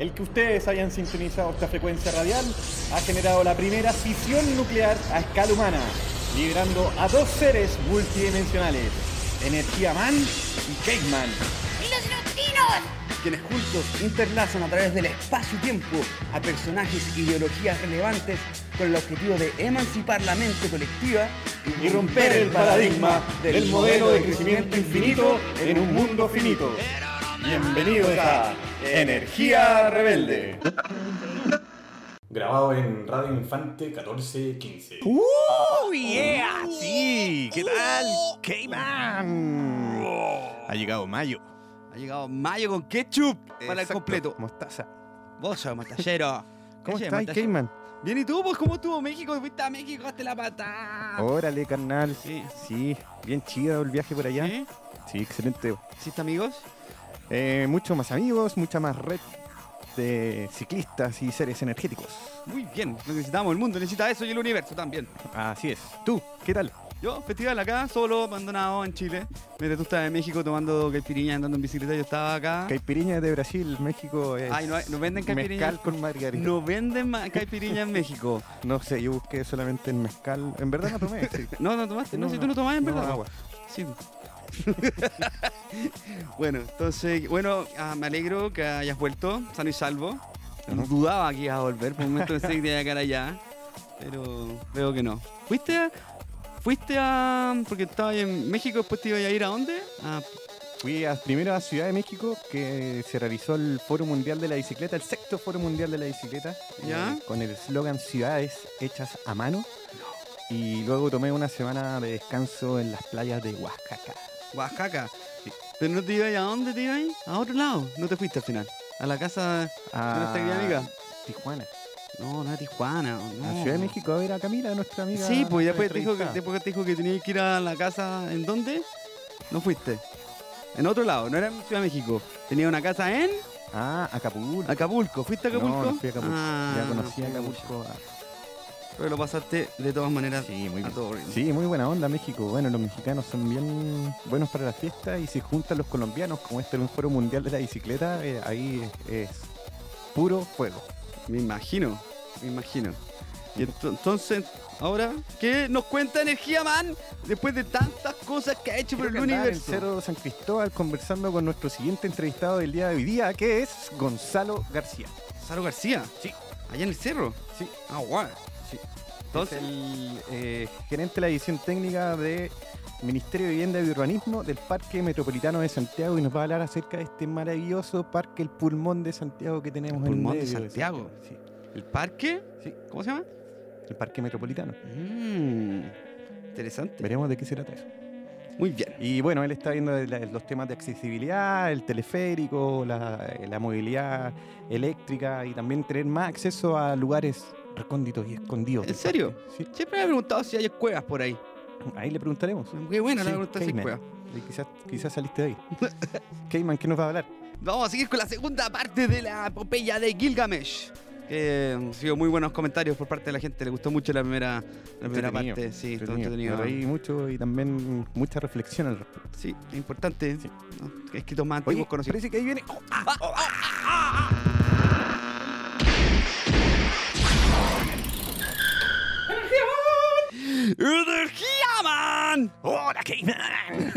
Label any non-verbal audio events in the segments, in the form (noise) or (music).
El que ustedes hayan sintonizado esta frecuencia radial ha generado la primera fisión nuclear a escala humana, liberando a dos seres multidimensionales, Energía Man y Caveman. ¡Y los neutrinos! quienes juntos interlazan a través del espacio-tiempo a personajes e ideologías relevantes con el objetivo de emancipar la mente colectiva y romper el paradigma del modelo de crecimiento infinito en un mundo finito. Bienvenidos a Energía Rebelde. Grabado en Radio Infante 1415. ¡Uh! ¡Yeah! ¡Sí! ¿Qué tal? Cayman. Ha llegado mayo. Ha llegado mayo con ketchup para el Exacto, completo. Mostaza. Vos sos mostachero. (laughs) ¿Cómo Oye, estás, Cayman? Bien, ¿y tú? Pues, ¿cómo estuvo México? Fuiste a México, hazte la patada. Órale, carnal. Sí. Sí, bien chido el viaje por allá. ¿Sí? Sí, excelente. ¿Hiciste amigos? Eh, mucho más amigos, mucha más red de ciclistas y seres energéticos. Muy bien, necesitamos, el mundo necesita eso y el universo también. Así es. ¿Tú? ¿Qué tal? Yo, festival acá, solo, abandonado en Chile. Mientras tú estabas en México tomando caipiriña, andando en bicicleta, yo estaba acá. Caipiriña de Brasil, México es Ay, no hay- no venden caipiriña. mezcal con margarita. No venden caipiriña en México. (laughs) No sé, yo busqué solamente en mezcal. En verdad no tomé, sí. (laughs) No, no tomaste. No, si tú no tomás, en no, verdad. agua. Sí. (laughs) bueno, entonces, bueno, ah, me alegro que hayas vuelto, sano y salvo. Ujú. Dudaba que ibas a volver, por un momento pensé que te iba a quedar allá, pero veo que no. ¿Fuiste a, fuiste a, porque estabas ahí en México, después te ibas a ir a dónde? A, Fui a, primero a Ciudad de México, que se realizó el Foro Mundial de la Bicicleta, el sexto Foro Mundial de la Bicicleta, ¿Ya? eh, con el eslogan Ciudades hechas a mano. Y luego tomé una semana de descanso en las playas de Oaxaca. Oaxaca. ¿Pero no te ibas a dónde te ibas? A otro lado. No te fuiste al final. A la casa de A nuestra querida amiga. Tijuana. No, no a Tijuana. No. A Ciudad de México a ver a Camila, nuestra amiga. Sí, pues nuestra después te, dijo que, después te dijo que tenías que ir a la casa. ¿En dónde? No fuiste. En otro lado, no era en Ciudad de México. Tenía una casa en Ah, Acapulco. Acapulco. ¿Fuiste a Acapulco? No, no fui a Acapulco. Ah, ya conocí a. Acapulco. Pero lo pasaste de todas maneras Sí, muy a todo. Sí, muy buena onda México. Bueno, los mexicanos son bien buenos para la fiesta y si juntan los colombianos, como este era un foro mundial de la bicicleta, eh, ahí es puro fuego. Me imagino, me imagino. Y ento- entonces, ahora, ¿qué nos cuenta Energía Man después de tantas cosas que ha hecho por el andaba en el universo? Cerro de San Cristóbal conversando con nuestro siguiente entrevistado del día de hoy día, que es Gonzalo García. Saro García. Sí. Allá en el cerro. Sí. Ah, guau. Sí. Entonces, es el eh, gerente de la edición técnica de Ministerio de Vivienda y Urbanismo del Parque Metropolitano de Santiago y nos va a hablar acerca de este maravilloso parque, el pulmón de Santiago que tenemos El pulmón en de medio Santiago. Sí, ¿el parque? sí, ¿Cómo se llama? el Parque Metropolitano. Mmm. Interesante. Veremos de qué se trata eso. Muy bien. Y bueno, él está viendo los temas de accesibilidad, el teleférico, la, la movilidad eléctrica y también tener más acceso a lugares recónditos y escondidos. ¿En serio? parque. Siempre me he preguntado si hay cuevas por ahí. Sí, ahí le preguntaremos. Qué buena la Sí, pregunta si hay cuevas. Quizás, quizás saliste de ahí. (laughs) Cayman, ¿qué nos va a hablar? Vamos a seguir con la segunda parte de la epopeya de Gilgamesh. Que han sido muy buenos comentarios por parte de la gente. Le gustó mucho la primera, la primera parte. Sí, entretenido. entretenido. Me reí mucho y también mucha reflexión al respecto. Sí, es importante. Sí. ¿no? Escritos más Oye, antiguos conocidos. parece que ahí viene. Oh, ¡Energía, man! ¡Hola, Cayman! (laughs)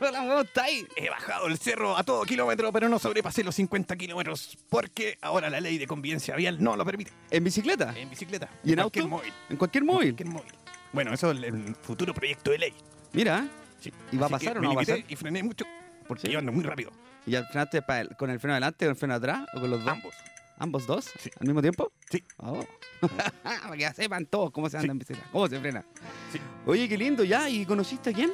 Hola, ¿cómo estáis? He bajado el cerro a todo kilómetro, pero no sobrepasé los 50 kilómetros porque ahora la ley de convivencia vial no lo permite. ¿En bicicleta? En bicicleta. ¿Y en cualquier auto? móvil. ¿En cualquier móvil? Cualquier móvil. Bueno, eso es el, futuro proyecto de ley. Mira, Sí. ¿Y va a pasar o no va a pasar? Y frené mucho porque Sí. yo ando muy rápido. ¿y al frenaste con el freno adelante, con el freno atrás o con los dos? Ambos. ¿Ambos dos? Sí. ¿Al mismo tiempo? Sí. Oh. (laughs) Para que ya sepan todos cómo se anda Sí. en bicicleta, cómo se frena. Sí. Oye, qué lindo, ¿ya? ¿Y conociste a quién?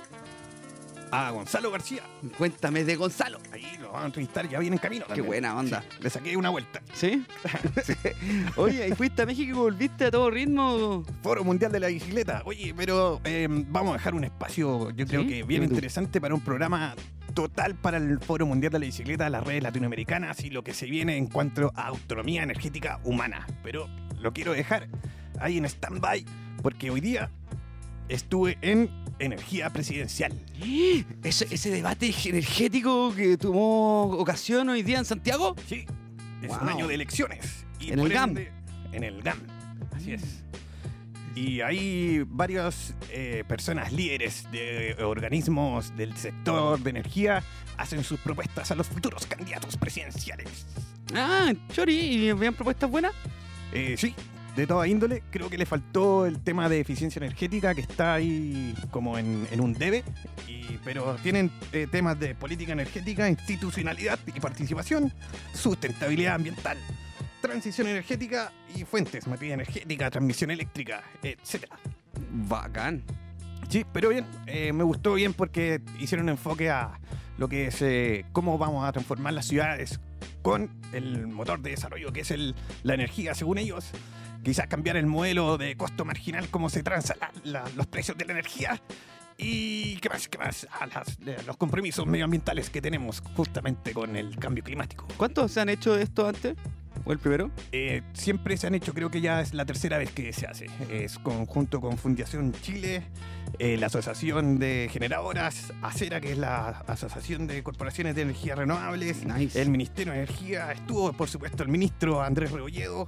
A Gonzalo García. Cuéntame de Gonzalo. Ahí lo vamos a entrevistar, ya viene en camino. Qué buena onda. Sí, le saqué una vuelta. ¿Sí? (laughs) (laughs) Oye, ¿y fuiste a México y volviste a todo ritmo? Foro Mundial de la Bicicleta. Oye, pero eh, vamos a dejar un espacio, yo creo que bien interesante para un programa total para el Foro Mundial de la Bicicleta, las redes latinoamericanas y lo que se viene en cuanto a autonomía energética humana. Pero lo quiero dejar ahí en stand-by porque hoy día estuve en energía presidencial. (gasps) ¿Ese, ese debate energético que tomó ocasión hoy día en Santiago? Sí. es un año de elecciones. Y En el GAM. ende- En el GAM, así es. Y hay varias eh, personas líderes de organismos del sector de energía hacen sus propuestas a los futuros candidatos presidenciales. Ah, Chori, ¿y habían propuestas buenas? Eh, sí, de toda índole. Creo que le faltó el tema de eficiencia energética que está ahí como en, en un debe. Y, pero tienen eh, temas de política energética, institucionalidad y participación, sustentabilidad ambiental, transición energética y fuentes, materia energética, transmisión eléctrica, etc. Bacán. Sí, pero bien, eh, me gustó bien porque hicieron enfoque a lo que es eh, cómo vamos a transformar las ciudades con el motor de desarrollo que es el, la energía, según ellos. Quizás cambiar el modelo de costo marginal, cómo se transan los precios de la energía. Y qué más, qué más, a las- los compromisos medioambientales que tenemos justamente con el cambio climático. ¿Cuántos se han hecho de esto antes? ¿O el primero? Eh, siempre se han hecho, creo que ya es la tercera vez que se hace. Es conjunto con Fundación Chile, eh, la Asociación de Generadoras, ACERA, que es la Asociación de Corporaciones de Energías Renovables, Nice. el Ministerio de Energía, estuvo por supuesto el ministro Andrés Rebolledo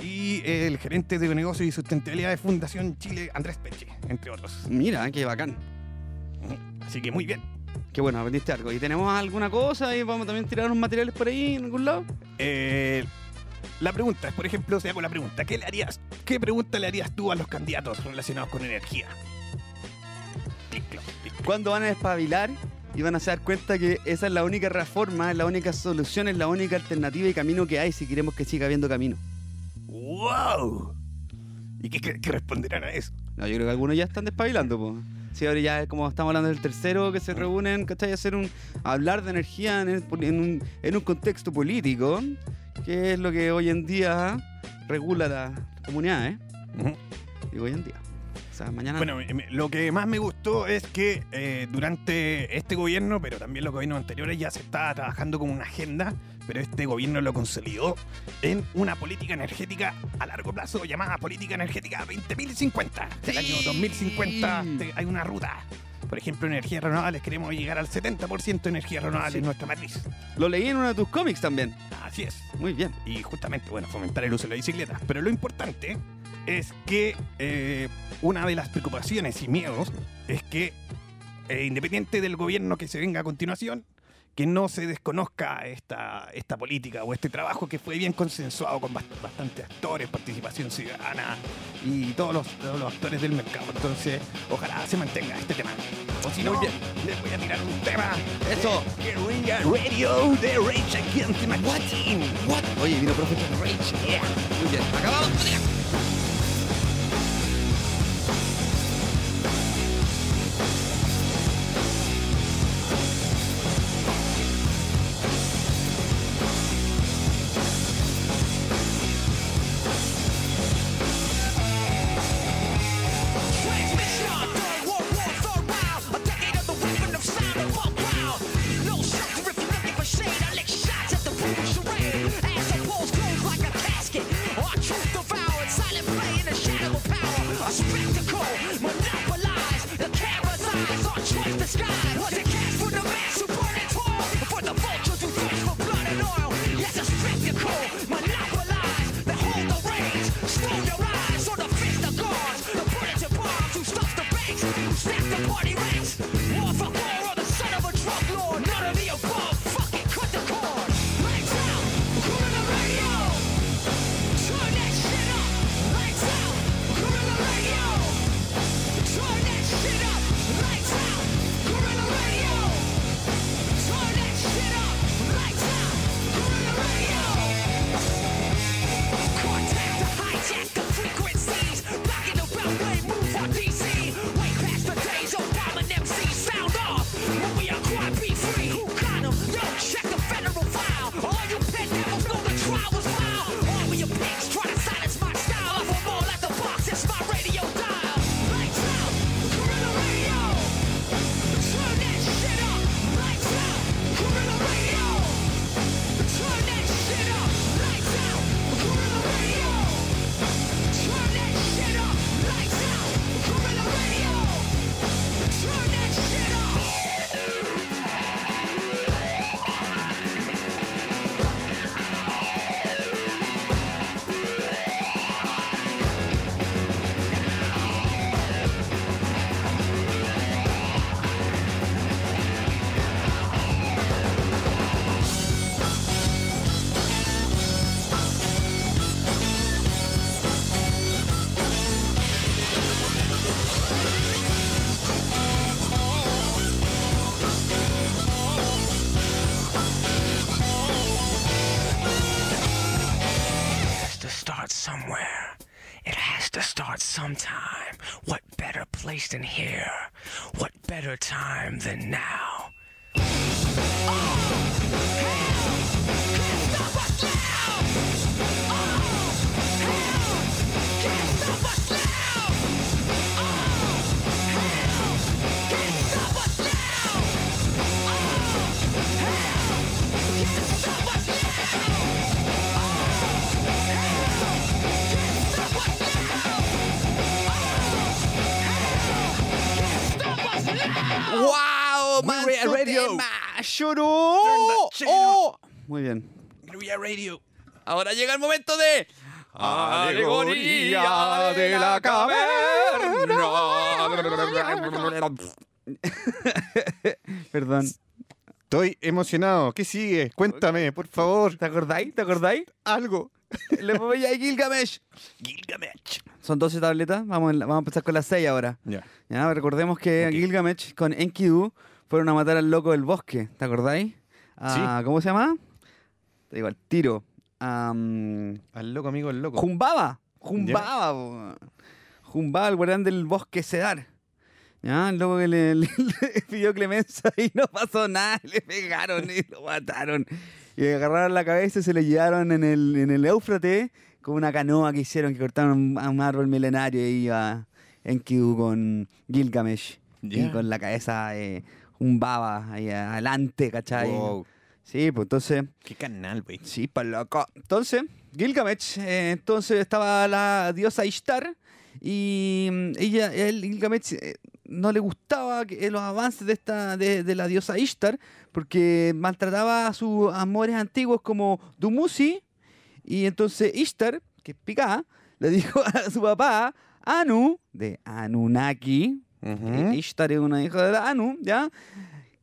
y el gerente de negocio y sustentabilidad de Fundación Chile, Andrés Peche, entre otros. Mira, qué bacán. Así que muy bien. Qué bueno, aprendiste algo. ¿Y tenemos alguna cosa? ¿Y vamos también a tirar unos materiales por ahí en algún lado? Eh, la pregunta es, por ejemplo, se hago la pregunta, ¿qué le harías? ¿Qué pregunta le harías tú a los candidatos relacionados con energía? ¿Cuándo van a despabilar y van a se dar cuenta que esa es la única reforma, es la única solución, es la única alternativa y camino que hay si queremos que siga habiendo camino? ¡Wow! ¿Y qué, qué- qué responderán a eso? No, yo creo que algunos ya están despabilando, pues. Sí, ahora ya como estamos hablando del tercero que se reúnen, ¿cachai? Hacer un, hablar de energía en, el en un, en un contexto político, que es lo que hoy en día regula la comunidad, ¿eh? Digo hoy en día. O sea, mañana. Bueno, me- lo que más me gustó es que eh, durante este gobierno, pero también los gobiernos anteriores, ya se estaba trabajando con una agenda, pero este gobierno lo consolidó en una política energética a largo plazo llamada Política Energética 2050. Del año 2050 te- hay una ruta. Por ejemplo, energías renovables, queremos llegar al 70% de energías renovables Sí. en nuestra matriz. Lo leí en uno de tus cómics también. Así es. Muy bien. y justamente, bueno, fomentar el uso de la bicicleta. Pero lo importante es que eh, una de las preocupaciones y miedos es que, eh, independiente del gobierno que se venga a continuación, que no se desconozca esta, esta política o este trabajo que fue bien consensuado con bast- bastantes actores, participación ciudadana y todos los, todos los actores del mercado. Entonces, ojalá se mantenga este tema. O si no, les voy a tirar un tema. Eso. de Guerrilla Radio de Rage Against the Machine. Oye, vino Profesor Rage. Muy bien. Acabado. than that. Radio. shit ¡Oh! Muy bien. Radio. Ahora llega el momento de. Alegoría de la (laughs) Perdón. Estoy emocionado. ¿Qué sigue? Cuéntame, por favor. ¿Te acordáis? ¿Te acordáis? Algo. Le voy a Gilgamesh. Gilgamesh. Son 12 tabletas. Vamos, a empezar con las 6 ahora. Ya. Ya, recordemos que. Gilgamesh con Enkidu fueron a matar al loco del bosque. ¿Te acordáis? Ah, ¿Cómo se llama? Te digo, al tiro. Am, Al loco amigo, el loco. Jumbaba. Jumbaba. Jumbaba, el guardián del bosque Sedar. Ya, el loco que le, (laughs) le- le pidió clemencia y no pasó nada. Le pegaron y lo mataron. Y agarraron la cabeza y se le llevaron en el, en el Éufrates con una canoa que hicieron, que cortaron a un árbol milenario y iba Enkidu con Gilgamesh. Y Ya. con la cabeza eh, Jumbaba ahí adelante, ¿cachai? Wow. Sí, pues entonces... Qué canal, güey. Sí, pa' loco. Entonces, Gilgamesh, eh, entonces estaba la diosa Ishtar y mm, ella, él, Gilgamesh, eh, no le gustaba que- eh, los avances de esta de, de la diosa Ishtar porque maltrataba a sus amores antiguos como Dumuzi y entonces Ishtar, que es picada, le dijo (laughs) a su papá Anu de Anunnaki, Ujú. que Ishtar es una hija de Anu, ¿ya?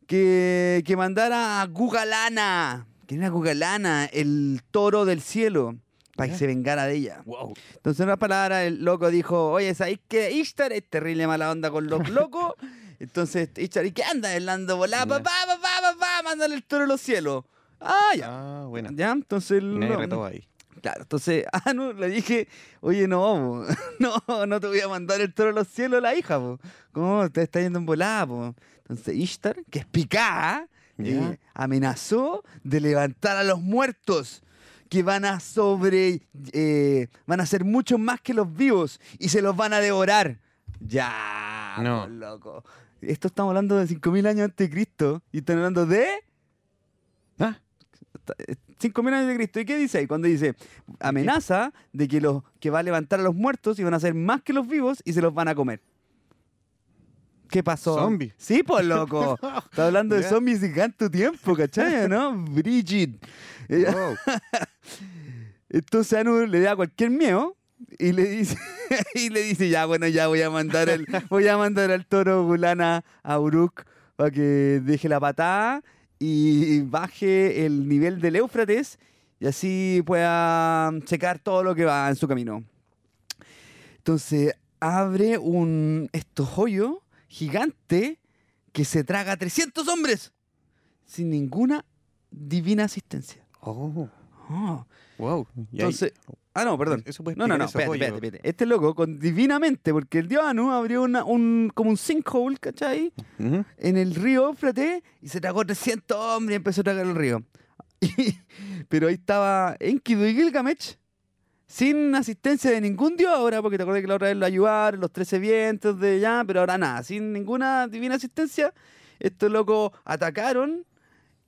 Que, que mandara a Gugalana. ¿Quién era Gugalana? El toro del cielo. Para que se vengara de ella. Wow. Entonces, en una palabra, el loco dijo: Oye, ¿sabéis que Ishtar es terrible mala onda con los (laughs) locos? Entonces, Ishtar, ¿y qué anda? El ando volada, papá, papá, papá, mándale el toro a los cielos. Ah, ya. Ah, bueno. Ya, entonces. Retó ahí. Claro, entonces, (laughs) ah, no, le dije, oye, no, (laughs) no, no te voy a mandar el toro a los cielos a la hija, po. ¿Cómo te está yendo en volada, po? Entonces, Ishtar, que es picada, eh, amenazó de levantar a los muertos, que van a sobre, eh, van a ser mucho más que los vivos y se los van a devorar. Ya, No. loco. Esto estamos hablando de 5.000 años antes de Cristo y están hablando de Ah, 5.000 años de Cristo. ¿Y qué dice ahí? Cuando dice, amenaza de que, los, que va a levantar a los muertos y van a ser más que los vivos y se los van a comer. ¿Qué pasó? Zombies. Sí, pues loco. (laughs) Está hablando de zombies de tanto tiempo, ¿cachai? ¿No? (laughs) Bridget. Ella- wow. (laughs) Entonces Anu le da cualquier miedo y le dice, y le dice, ya, bueno, ya voy a mandar el, voy a mandar al toro Gulana a Uruk para que deje la patada y baje el nivel del Éufrates y así pueda secar todo lo que va en su camino. Entonces abre un estos hoyo gigante que se traga a 300 hombres sin ninguna divina asistencia. Oh, Oh. wow. Ahí- Entonces, ah, no, perdón. Eso No, no, no, espérate, espérate, espérate. Este loco, con divinamente, porque el dios Anu abrió una, un, como un sinkhole, ¿cachai? En el río Éufrates y se tragó 300 hombres y empezó a tragar el río. (laughs) Y- pero ahí estaba Enkidu y Gilgamesh sin asistencia de ningún dios ahora, porque te acuerdas que la otra vez lo ayudaron, los 13 vientos de allá, pero ahora nada, sin ninguna divina asistencia. Estos locos atacaron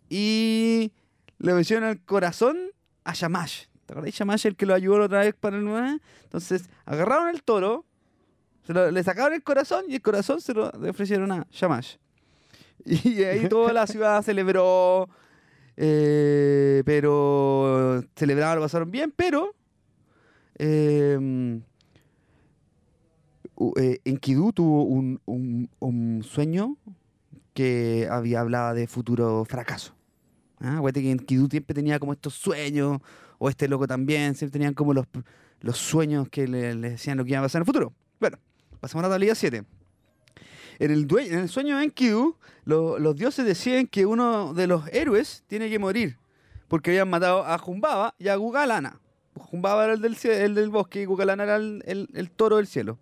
y le metieron al corazón a Shamash. ¿Te acuerdas? Shamash el que lo ayudó otra vez para el nueve? Entonces agarraron el toro, se le sacaron el corazón y el corazón se lo ofrecieron a Shamash. Y (laughs) ahí toda la ciudad celebró, eh, pero celebraron, lo pasaron bien, pero eh, u- eh, Enkidu tuvo un sueño que había hablaba de futuro fracaso. Ah, que Enkidu siempre tenía como estos sueños, o este loco también, siempre tenían como los, los sueños que le, le decían lo que iba a pasar en el futuro. Bueno, pasamos a la tablilla 7. En el, en sueño de Enkidu, lo- los dioses deciden que uno de los héroes tiene que morir, porque habían matado a Jumbaba y a Gugalana. Jumbaba era el del, el del bosque y Cucalana era el, el- toro del cielo.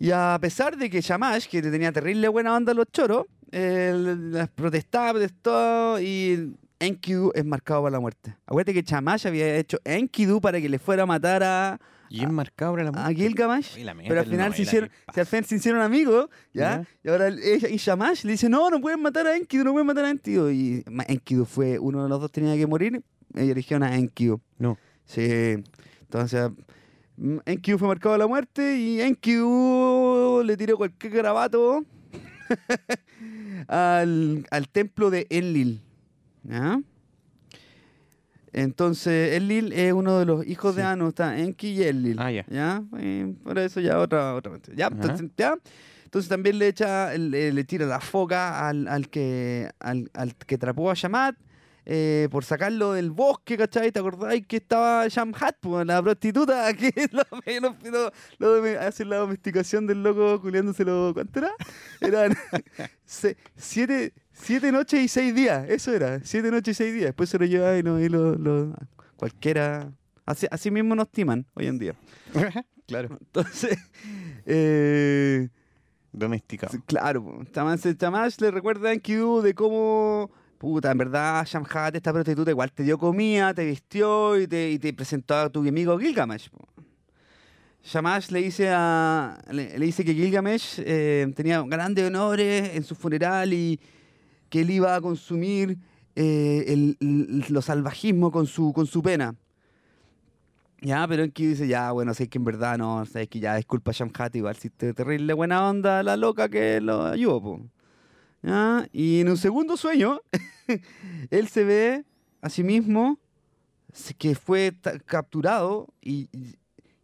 Y a pesar de que Shamash, que tenía terrible buena onda los choros, las protestaba, protestó y Enkidu es marcado para la muerte. Acuérdate que Shamash había hecho Enkidu para que le fuera a matar a, Y es marcado ahora la a muerte. Gilgamesh. La mierda Pero al final se hicieron, si al final se hicieron amigos, ¿ya? Ya. Y ahora y Shamash le dice, no, no pueden matar a Enkidu, no pueden matar a Enkidu. Y Enkidu fue, uno de los dos tenía que morir, y eligieron a Enkidu. No. Sí. Entonces, mm, Enkidu fue marcado a la muerte y Enkidu le tiró cualquier grabato (laughs) al, al templo de Enlil. ¿Ya? Entonces, Enlil es uno de los hijos de. Anu, está Enki y Enlil. Ah, ya. ¿Ya? Y por eso ya otra, otra vez. ¿Ya? Entonces, ¿ya? Entonces también le echa, le, le tira la foca al, al que al, al que atrapó a Shamat eh, por sacarlo del bosque, ¿cachai? ¿Te acordáis que estaba Shamhat, pues, la prostituta (laughs) que lo, lo, lo- hace la domesticación del loco culiándoselo? ¿Cuánto era? Eran (laughs) se- siete, siete noches y seis días, eso era, siete noches y seis días. Después se lo lleva y, no, y lo, cualquiera. Así, así mismo nos timan hoy en día. (laughs) claro. Entonces, eh, Domesticado. claro, Tamash le recuerda a Enkidu de cómo, puta, en verdad, Shamhat, esta prostituta, igual te dio comida, te vistió y te, y te presentó a tu amigo Gilgamesh. Shamash le dice, a, le, dice que Gilgamesh eh, tenía grandes honores en su funeral y que él iba a consumir eh, el, lo salvajismo con su, con su pena. Ya, pero Enki dice, ya, bueno, sé que en verdad no, sabes que ya disculpa Shamhat, igual si te terrible buena onda la loca que lo ayudó, po. ¿Ya? Y en un segundo sueño, (laughs) él se ve a sí mismo que fue capturado y,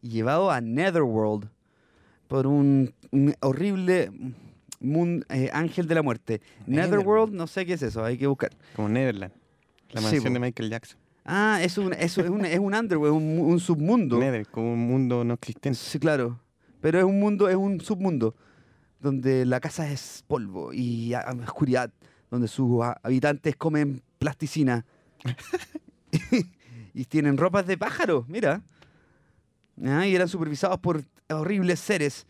llevado a Netherworld por un, un horrible mun- eh, ángel de la muerte. Netherworld, Netherworld. no sé qué es eso, hay que buscar. Como Neverland. La mansión de Michael Jackson. Ah, es un, es, un, es un underworld, un, mu- un submundo. Nether, como un mundo no existente. Sí, claro. Pero es un mundo, es un submundo donde la casa es polvo y a- oscuridad, donde sus ha- habitantes comen plasticina (laughs) y tienen ropas de pájaro, mira. Ah, Y eran supervisados por horribles seres.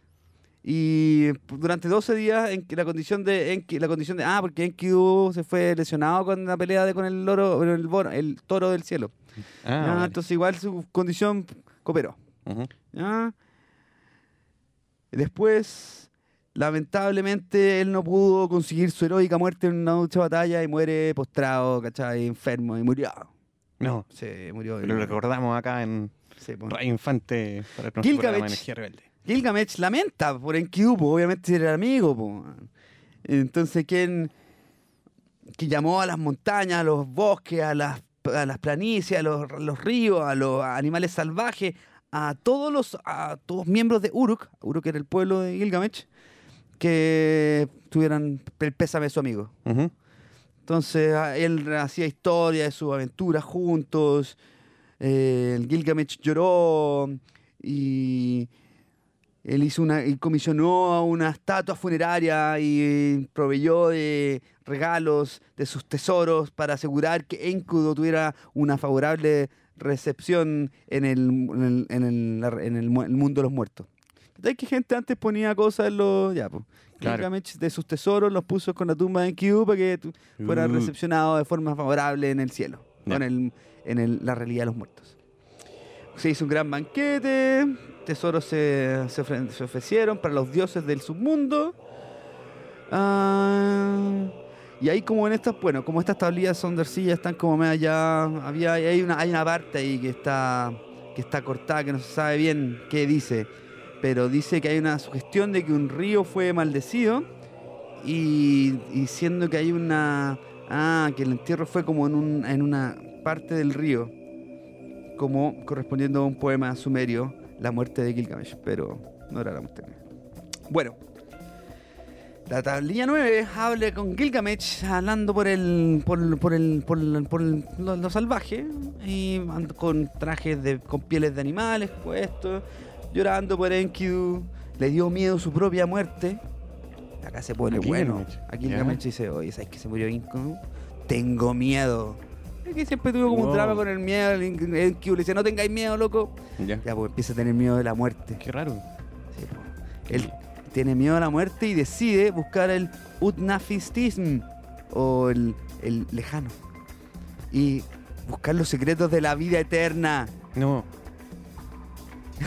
Y durante 12 días en que la condición de Enki, la condición de ah, porque Enkidu se fue lesionado con la pelea de, con el loro, el, toro del cielo. Ah, Ah, vale. entonces igual su condición cooperó. Después, lamentablemente, él no pudo conseguir su heroica muerte en una ducha batalla y muere postrado, ¿cachai? Enfermo y murió. No, Se murió. lo recordamos acá en Sí, po. Radio Infante para el Gilgamesh. Rebelde. Gilgamesh lamenta por Enkidu, po, obviamente era amigo. po. Entonces, ¿quién que llamó a las montañas, a los bosques, a las, a las planicies, a los, los ríos, a los animales salvajes, a todos los a todos miembros de Uruk, Uruk era el pueblo de Gilgamesh, que tuvieran el pésame de su amigo. Entonces él hacía historia de sus aventuras juntos. eh, el Gilgamesh lloró y él hizo una y comisionó una estatua funeraria y proveyó de regalos de sus tesoros para asegurar que Enkidu tuviera una favorable recepción en el, en el, en el- en el mundo de los muertos. ¿Sabes que gente antes ponía cosas en los... Ya, pues. Claro. De sus tesoros los puso con la tumba de Enkidu para que tu- fuera Uh. recepcionado de forma favorable en el cielo, Ya. en, el, en el- la realidad de los muertos. Se hizo un gran banquete, tesoros se, se ofre- se ofrecieron para los dioses del submundo. Ah, y ahí como en estas, bueno, como estas tablillas son de arcilla, están como media ya, había, hay una, hay una parte ahí que está, que está cortada, que no se sabe bien qué dice, pero dice que hay una sugestión de que un río fue maldecido y, siendo que hay una, ah, que el entierro fue como en, un, en una parte del río, como correspondiendo a un poema sumerio, La muerte de Gilgamesh, pero no era la muerte. Bueno, la tablilla 9 habla con Gilgamesh hablando por el por, el por, el- por lo, salvaje y con trajes de con pieles de animales puestos, llorando por Enkidu, le dio miedo su propia muerte. Acá se pone bueno. Aquí Gilgamesh dice, oye, ¿sabes que se murió Enkidu? Tengo miedo. Que siempre tuvo como un drama con el miedo. El, el, el que le decía, no tengáis miedo, loco. Ya. Ya, pues empieza a tener miedo de la muerte. Qué raro. Sí, po. Él tiene miedo a la muerte y decide buscar el Utnafistism o el, el lejano. Y buscar los secretos de la vida eterna. No.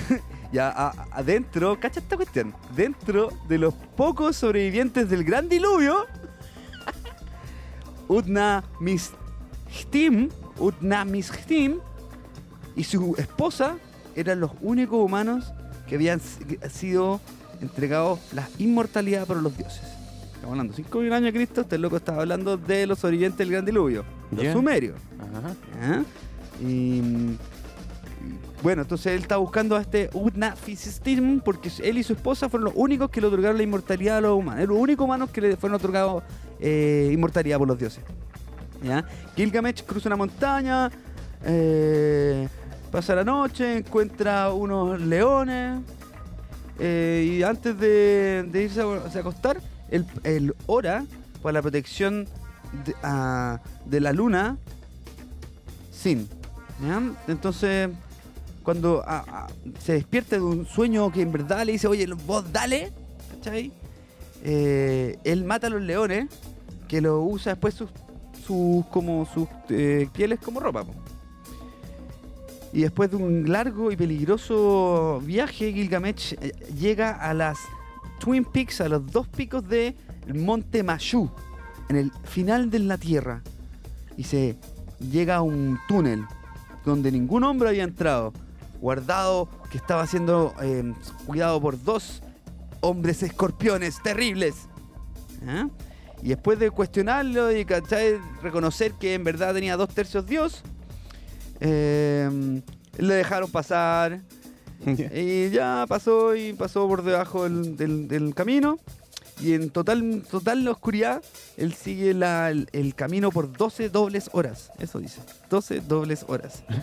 (laughs) Ya a- adentro, cacha esta cuestión. Dentro de los pocos sobrevivientes del gran diluvio, Utnamistim, Utnamistim y su esposa eran los únicos humanos que habían si- sido entregados la inmortalidad por los dioses. Estamos hablando 5.000 años de Cristo, este loco estaba hablando de los sobrevivientes del gran diluvio, los sumerios. Ajá. Y, bueno, entonces él está buscando a este Utnafistim porque él y su esposa fueron los únicos que le otorgaron la inmortalidad a los humanos. Los únicos humanos que le fueron otorgados eh, inmortalidad por los dioses. Gilgamesh cruza una montaña, eh, pasa la noche, encuentra unos leones eh, y antes de, de irse a, acostar, él, él ora para la protección de, a- de la luna sin. Entonces, cuando a- se despierta de un sueño que en verdad le dice, oye, vos dale, ¿cachai? Eh, él mata a los leones, que lo usa después sus, como sus eh, pieles como ropa. Y después de un largo y peligroso viaje, Gilgamesh eh, llega a las Twin Peaks, a los dos picos del monte Mashu, en el final de la Tierra. Y se llega a un túnel donde ningún hombre había entrado, guardado, que estaba siendo eh, cuidado por dos hombres escorpiones terribles. ¿Ah? Y después de cuestionarlo y ¿cachai? reconocer que en verdad tenía dos tercios Dios, eh, le dejaron pasar. (laughs) Y ya pasó y pasó por debajo del, del- del camino. Y en total, total oscuridad, él sigue la- el, el camino por 12 dobles horas. Eso dice. 12 dobles horas. (laughs)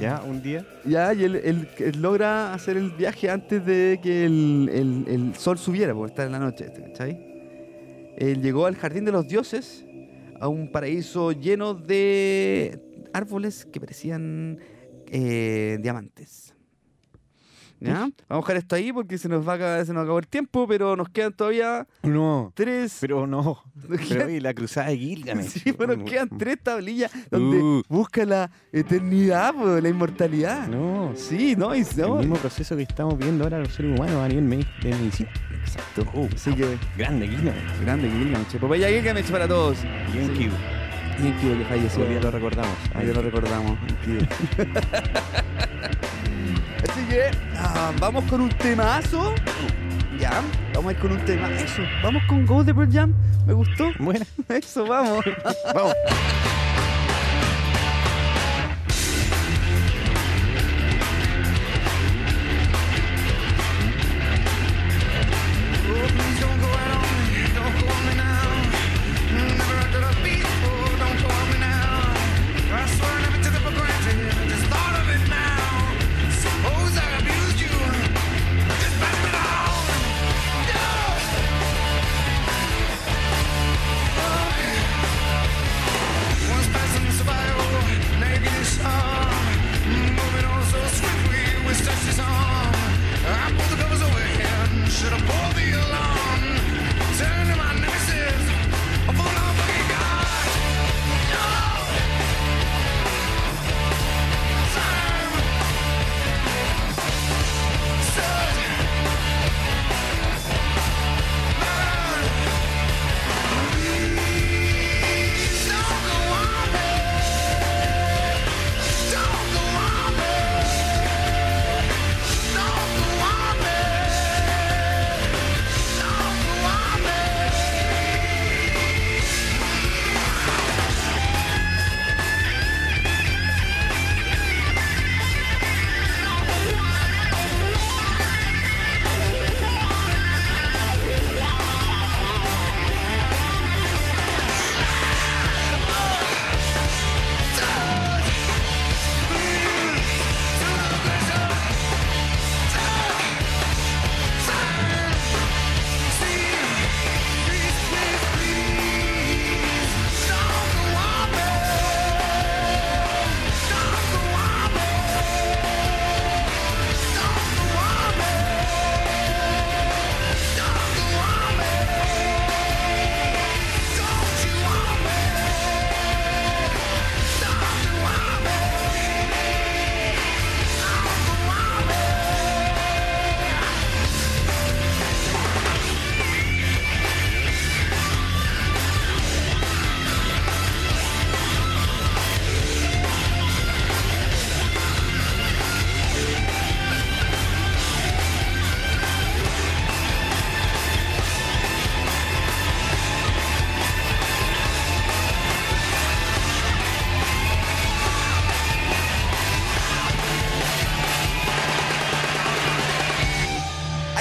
Ya, un día. Ya, y él, él- él logra hacer el viaje antes de que el sol subiera, porque está en la noche, ¿cachai? Él llegó al jardín de los dioses, a un paraíso lleno de árboles que parecían eh, diamantes. ¿Ya? Vamos a dejar esto ahí porque se nos va a acabar, se nos acabó el tiempo, pero nos quedan todavía No. tres. Pero no. Nos Pero quedan- la cruzada de Gilgamesh. (laughs) Sí, pero nos quedan tres tablillas donde Uh. busca la eternidad, la inmortalidad. No. Sí, no, y El no. mismo proceso que estamos viendo ahora los seres humanos a nivel de medicina. Exacto. Oh, Así que Grande Gilgamesh. grande Gilgamesh. Papaya Gilgamesh para todos. Y un Sí. Kibu. Y en Kido que falleció. Todavía lo recordamos. Ahí lo recordamos. (laughs) Así que ah, vamos con un temazo. Ya, vamos a ir con un tema. Eso, vamos con Go the Pearl Jam. Me gustó. Bueno, (laughs) Eso, vamos. (laughs) vamos.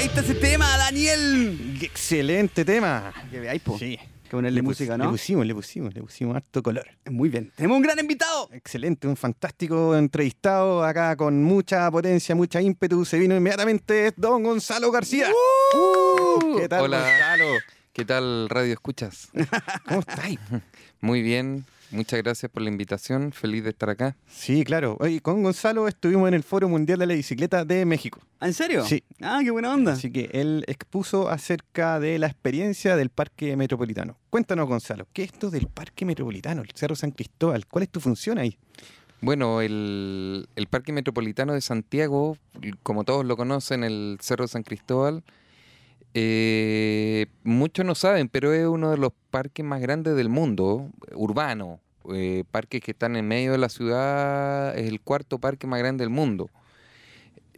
Gusta ese tema, Daniel? Excelente tema. Que veáis, po. Sí. Que ponerle Le música, Le ¿no? pusimos, le pusimos, le pusimos harto color. Muy bien. Tenemos un gran invitado. Excelente, un fantástico entrevistado acá con mucha potencia, mucha ímpetu. Se vino inmediatamente Don Gonzalo García. Uh, ¿Qué tal, Hola. Gonzalo? ¿Qué tal, Radio Escuchas? (laughs) ¿Cómo estáis? Muy bien, muchas gracias por la invitación, feliz de estar acá. Sí, claro. Oye, con Gonzalo estuvimos en el Foro Mundial de la Bicicleta de México. ¿En serio? Sí. Ah, qué buena onda. Así que él expuso acerca de la experiencia del Parque Metropolitano. Cuéntanos, Gonzalo, ¿qué es esto del Parque Metropolitano, el Cerro San Cristóbal? ¿Cuál es tu función ahí? Bueno, el, el Parque Metropolitano de Santiago, como todos lo conocen, el Cerro San Cristóbal, eh, muchos no saben, pero es uno de los parques más grandes del mundo, urbano. Eh, parques que están en medio de la ciudad, es el cuarto parque más grande del mundo.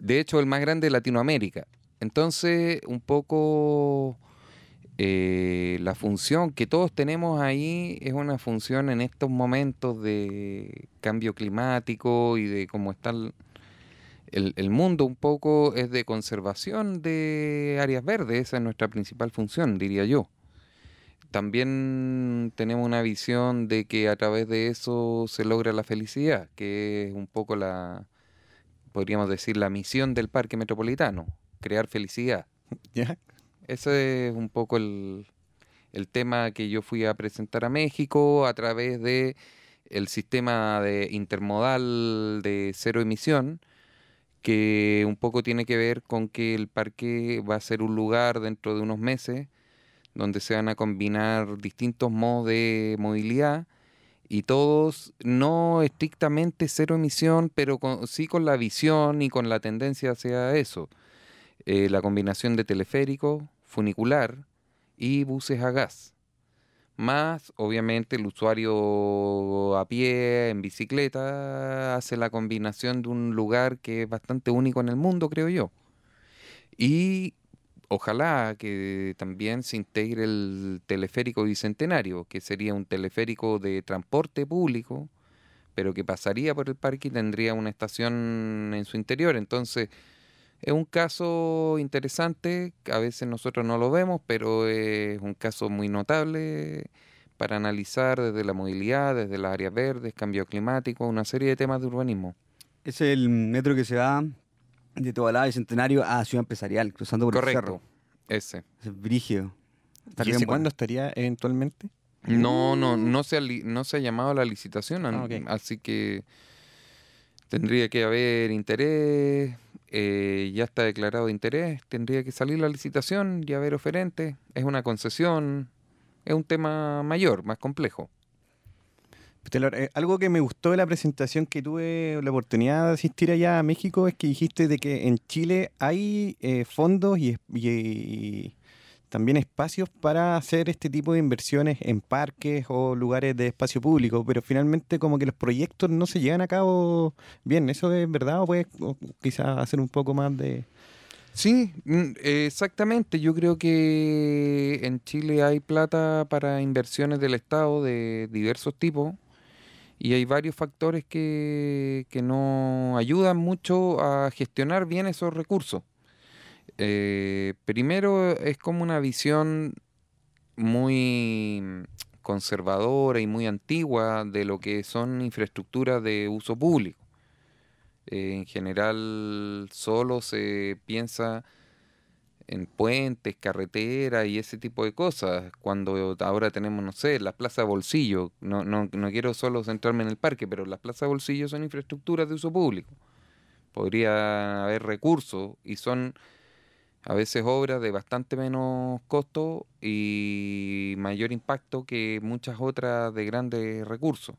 De hecho, el más grande de Latinoamérica. Entonces, un poco eh, la función que todos tenemos ahí es una función en estos momentos de cambio climático y de cómo está el, mundo un poco es de conservación de áreas verdes, esa es nuestra principal función, diría yo. También tenemos una visión de que a través de eso se logra la felicidad, que es un poco la, podríamos decir, la misión del Parque Metropolitano, crear felicidad. (laughs) ¿Ya? Ese es un poco el, el tema que yo fui a presentar a México a través de el sistema de intermodal de cero emisión, que un poco tiene que ver con que el parque va a ser un lugar dentro de unos meses donde se van a combinar distintos modos de movilidad y todos no estrictamente cero emisión, pero con- sí con la visión y con la tendencia hacia eso eh, la combinación de teleférico, funicular y buses a gas. Más, obviamente, el usuario a pie, en bicicleta, hace la combinación de un lugar que es bastante único en el mundo, creo yo. Y ojalá que también se integre el teleférico bicentenario, que sería un teleférico de transporte público, pero que pasaría por el parque y tendría una estación en su interior. Entonces, es un caso interesante, a veces nosotros no lo vemos, pero es un caso muy notable para analizar desde la movilidad, desde las áreas verdes, cambio climático, una serie de temas de urbanismo. Es el metro que se va de Tobalá y Centenario a Ciudad Empresarial, cruzando por el Correcto, cerro. ese. Es brígido. ¿Y ese cuándo estaría eventualmente? No, no, no se ha, li- no se ha llamado a la licitación, Ah, así que tendría que haber interés, eh, ya está declarado de interés, tendría que salir la licitación y haber oferente, es una concesión, es un tema mayor, más complejo. Eh, algo que me gustó de la presentación que tuve la oportunidad de asistir allá a México es que dijiste de que en Chile hay eh, fondos y- y también espacios para hacer este tipo de inversiones en parques o lugares de espacio público, pero finalmente como que los proyectos no se llevan a cabo bien. ¿Eso es verdad o puedes quizás hacer un poco más de... Sí, mm, exactamente. Yo creo que en Chile hay plata para inversiones del Estado de diversos tipos y hay varios factores que, que no ayudan mucho a gestionar bien esos recursos. Eh, primero es como una visión muy conservadora y muy antigua de lo que son infraestructuras de uso público. Eh, en general solo se piensa en puentes, carreteras y ese tipo de cosas. Cuando ahora tenemos, no sé, las plazas de bolsillo. No, no, no quiero solo centrarme en el parque, pero las plazas bolsillo son infraestructuras de uso público. Podría haber recursos y son a veces obras de bastante menos costo y mayor impacto que muchas otras de grandes recursos.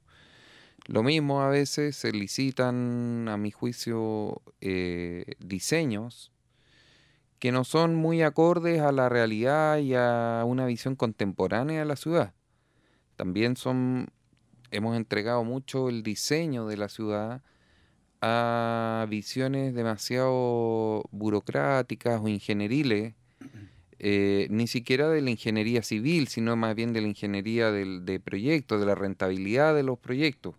Lo mismo a veces se licitan, a mi juicio, eh, diseños que no son muy acordes a la realidad y a una visión contemporánea de la ciudad. También son, hemos entregado mucho el diseño de la ciudad a visiones demasiado burocráticas o ingenieriles, eh, ni siquiera de la ingeniería civil, sino más bien de la ingeniería del, de proyectos, de la rentabilidad de los proyectos.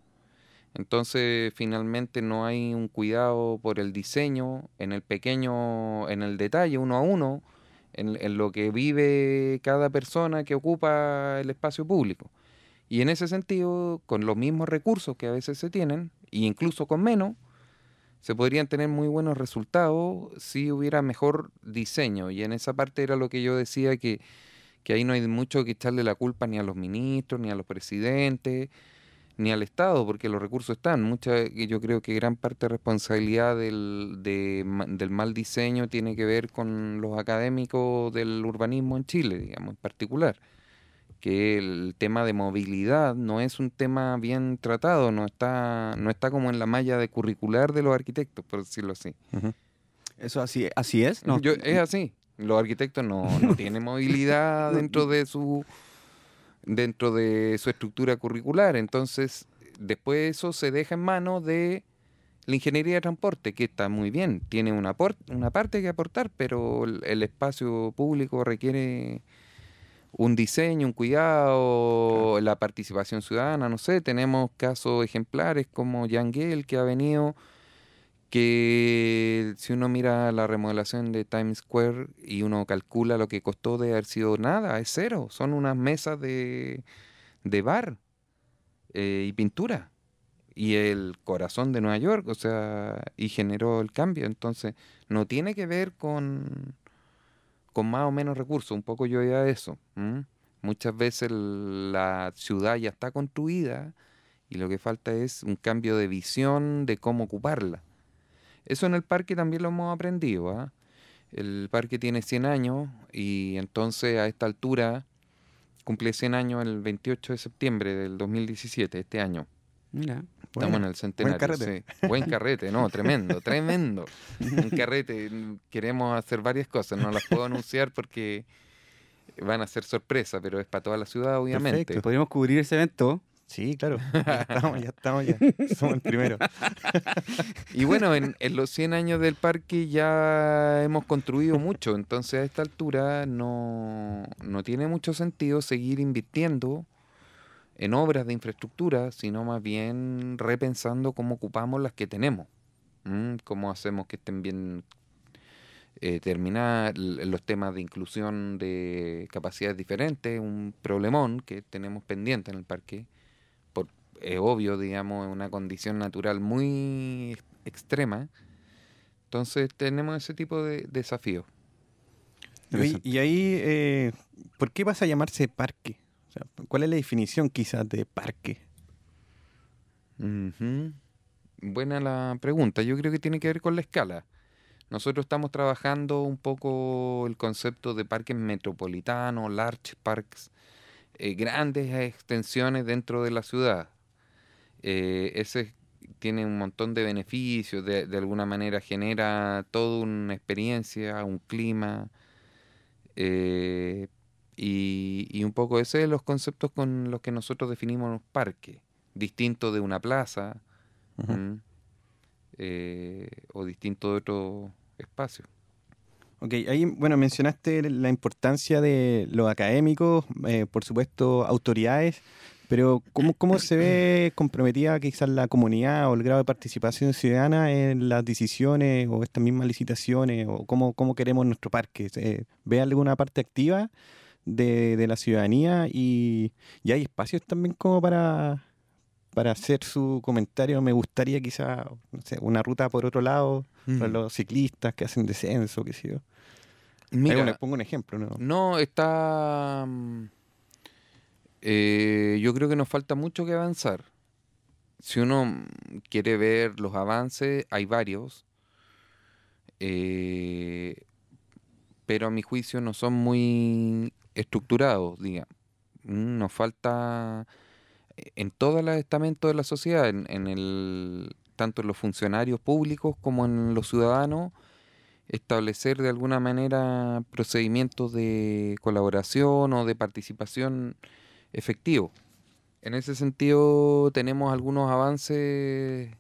Entonces, finalmente no hay un cuidado por el diseño, en el pequeño, en el detalle, uno a uno, en, en lo que vive cada persona que ocupa el espacio público. Y en ese sentido, con los mismos recursos que a veces se tienen, e incluso con menos, se podrían tener muy buenos resultados si hubiera mejor diseño. Y en esa parte era lo que yo decía que, que ahí no hay mucho que echarle la culpa ni a los ministros, ni a los presidentes, ni al Estado, porque los recursos están. Mucha, yo creo que gran parte de responsabilidad del, de del mal diseño tiene que ver con los académicos del urbanismo en Chile, digamos, en particular. Que el tema de movilidad no es un tema bien tratado, no está, no está como en la malla de curricular de los arquitectos, por decirlo así. Eso así, así es. No, Yo- es así. Los arquitectos no, (laughs) no tienen movilidad dentro de su dentro de su estructura curricular. Entonces, después eso se deja en manos de la ingeniería de transporte, que está muy bien, tiene una, una parte que aportar, pero el, el espacio público requiere un diseño, un cuidado, la participación ciudadana, no sé, tenemos casos ejemplares como Yangel, que ha venido que si uno mira la remodelación de Times Square y uno calcula lo que costó de haber sido nada, es cero. Son unas mesas de, de bar eh, y pintura. Y el corazón de Nueva York, o sea, y generó el cambio. Entonces, no tiene que ver con, con más o menos recursos. Un poco yo iba a eso. Muchas veces la ciudad ya está construida y lo que falta es un cambio de visión de cómo ocuparla. Eso en el parque también lo hemos aprendido. ¿ah? El parque tiene 100 años y entonces a esta altura cumple 100 años el 28 de septiembre del 2017, este año. Mira. Estamos en el centenario. carrete. sí. Buen carrete, no, tremendo, tremendo. Un carrete. Queremos hacer varias cosas, no las puedo anunciar porque van a ser sorpresa, pero es para toda la ciudad, obviamente. Perfecto. Podríamos cubrir ese evento. Sí, claro. Ya estamos, ya estamos, ya. Somos el primero. (laughs) Y bueno, en, en los 100 años del parque ya hemos construido mucho, entonces a esta altura no, no tiene mucho sentido seguir invirtiendo en obras de infraestructura, sino más bien repensando cómo ocupamos las que tenemos, cómo hacemos que estén bien eh, terminadas, los temas de inclusión de capacidades diferentes, un problemón que tenemos pendiente en el parque por, es obvio, digamos, es una condición natural muy ex- extrema. Entonces tenemos ese tipo de desafíos. Y ahí, eh, ¿por qué vas a llamarse parque? ¿Cuál es la definición quizás de parque? Ujú. Buena la pregunta. Yo creo que tiene que ver con la escala. Nosotros estamos trabajando un poco el concepto de parques metropolitanos, large parks, eh, grandes extensiones dentro de la ciudad. Eh, ese tiene un montón de beneficios, de, de alguna manera genera toda una experiencia, un clima, eh, y, y un poco ese es los conceptos con los que nosotros definimos los parques, distinto de una plaza. Eh, o distinto de otro espacio. Ok, ahí, bueno, mencionaste la importancia de los académicos, eh, por supuesto, autoridades, pero ¿cómo, ¿cómo se ve (coughs) comprometida quizás la comunidad o el grado de participación ciudadana en las decisiones o estas mismas licitaciones o cómo, cómo queremos nuestro parque? Eh, ¿Ve alguna parte activa de, de la ciudadanía y, y hay espacios también como para, para hacer su comentario? Me gustaría quizás, no sé, una ruta por otro lado para los ciclistas que hacen descenso, qué sé yo. Mira, Pongo un- pongo un ejemplo, ¿no? no está. mm, eh, yo creo que nos falta mucho que avanzar. Si uno mm, quiere ver los avances, hay varios. eh, pero a mi juicio no son muy estructurados, digamos. Mm, Nos falta eh, en todos los estamentos de la sociedad, en, en el, tanto en los funcionarios públicos como en los ciudadanos, establecer de alguna manera procedimientos de colaboración o de participación efectivo. En ese sentido tenemos algunos avances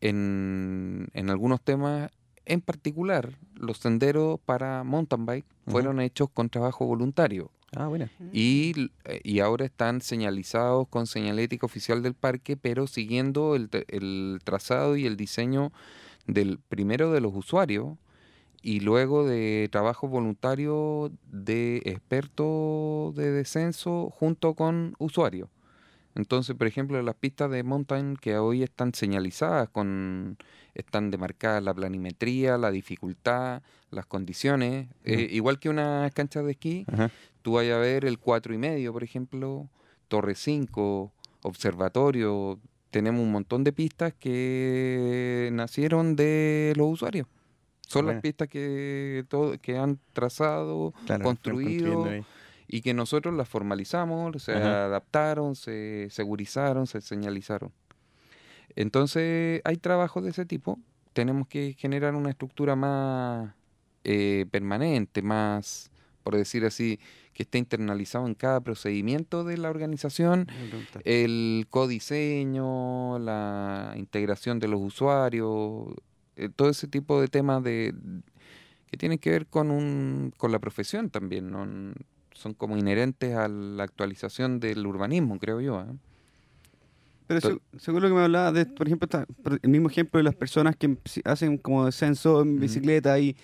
en, en algunos temas, en particular los senderos para mountain bike fueron hechos con trabajo voluntario. Ah, buena. Y, l- eh, y ahora están señalizados con señalética oficial del parque, pero siguiendo el, el trazado y el diseño del primero de los usuarios y luego de trabajo voluntario de expertos de descenso junto con usuarios. Entonces, por ejemplo, las pistas de mountain que hoy están señalizadas con están demarcadas la planimetría, la dificultad, las condiciones, eh, igual que unas canchas de esquí, tú vayas a ver el 4 y medio, por ejemplo, Torre 5, Observatorio, tenemos un montón de pistas que nacieron de los usuarios. Son las pistas que todo, que han trazado, Claro, construido. Y que nosotros las formalizamos, se Ajá. adaptaron, se segurizaron, se señalizaron. Entonces, hay trabajos de ese tipo. Tenemos que generar una estructura más eh, permanente, más, por decir así, que esté internalizado en cada procedimiento de la organización, el codiseño, la integración de los usuarios, eh, todo ese tipo de temas de que tienen que ver con un con la profesión también, ¿no? Son como inherentes a la actualización del urbanismo, creo yo. ¿eh? Pero según lo que me hablaba, de, por ejemplo, el mismo ejemplo de las personas que hacen como descenso en bicicleta y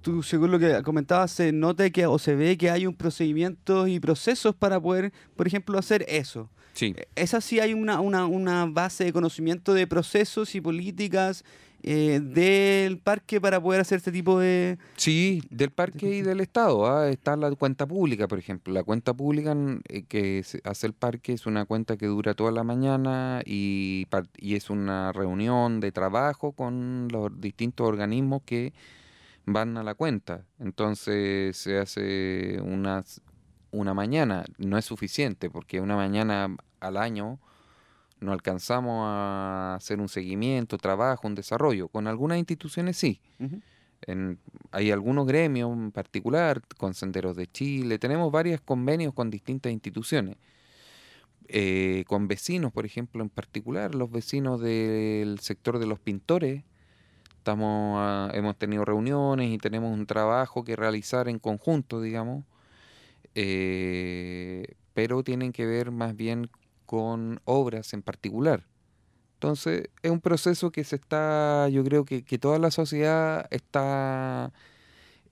tú, según lo que comentabas, se nota que o se ve que hay un procedimiento y procesos para poder, por ejemplo, hacer eso. Sí. ¿Es así? ¿Hay una, una, una base de conocimiento de procesos y políticas eh, del parque para poder hacer este tipo de... Sí, del parque y del Estado. ¿ah? Está la cuenta pública, por ejemplo. La cuenta pública eh, que se hace el parque es una cuenta que dura toda la mañana y, y es una reunión de trabajo con los distintos organismos que van a la cuenta. Entonces se hace unas, una mañana. No es suficiente porque una mañana al año no alcanzamos a hacer un seguimiento, trabajo, un desarrollo. Con algunas instituciones sí. En- hay algunos gremios en particular, con Senderos de Chile, tenemos varios convenios con distintas instituciones. Eh, con vecinos, por ejemplo, en particular, los vecinos del sector de los pintores, estamos, hemos tenido reuniones y tenemos un trabajo que realizar en conjunto, digamos, eh, pero tienen que ver más bien con obras en particular. Entonces, es un proceso que se está, yo creo que, que toda la sociedad está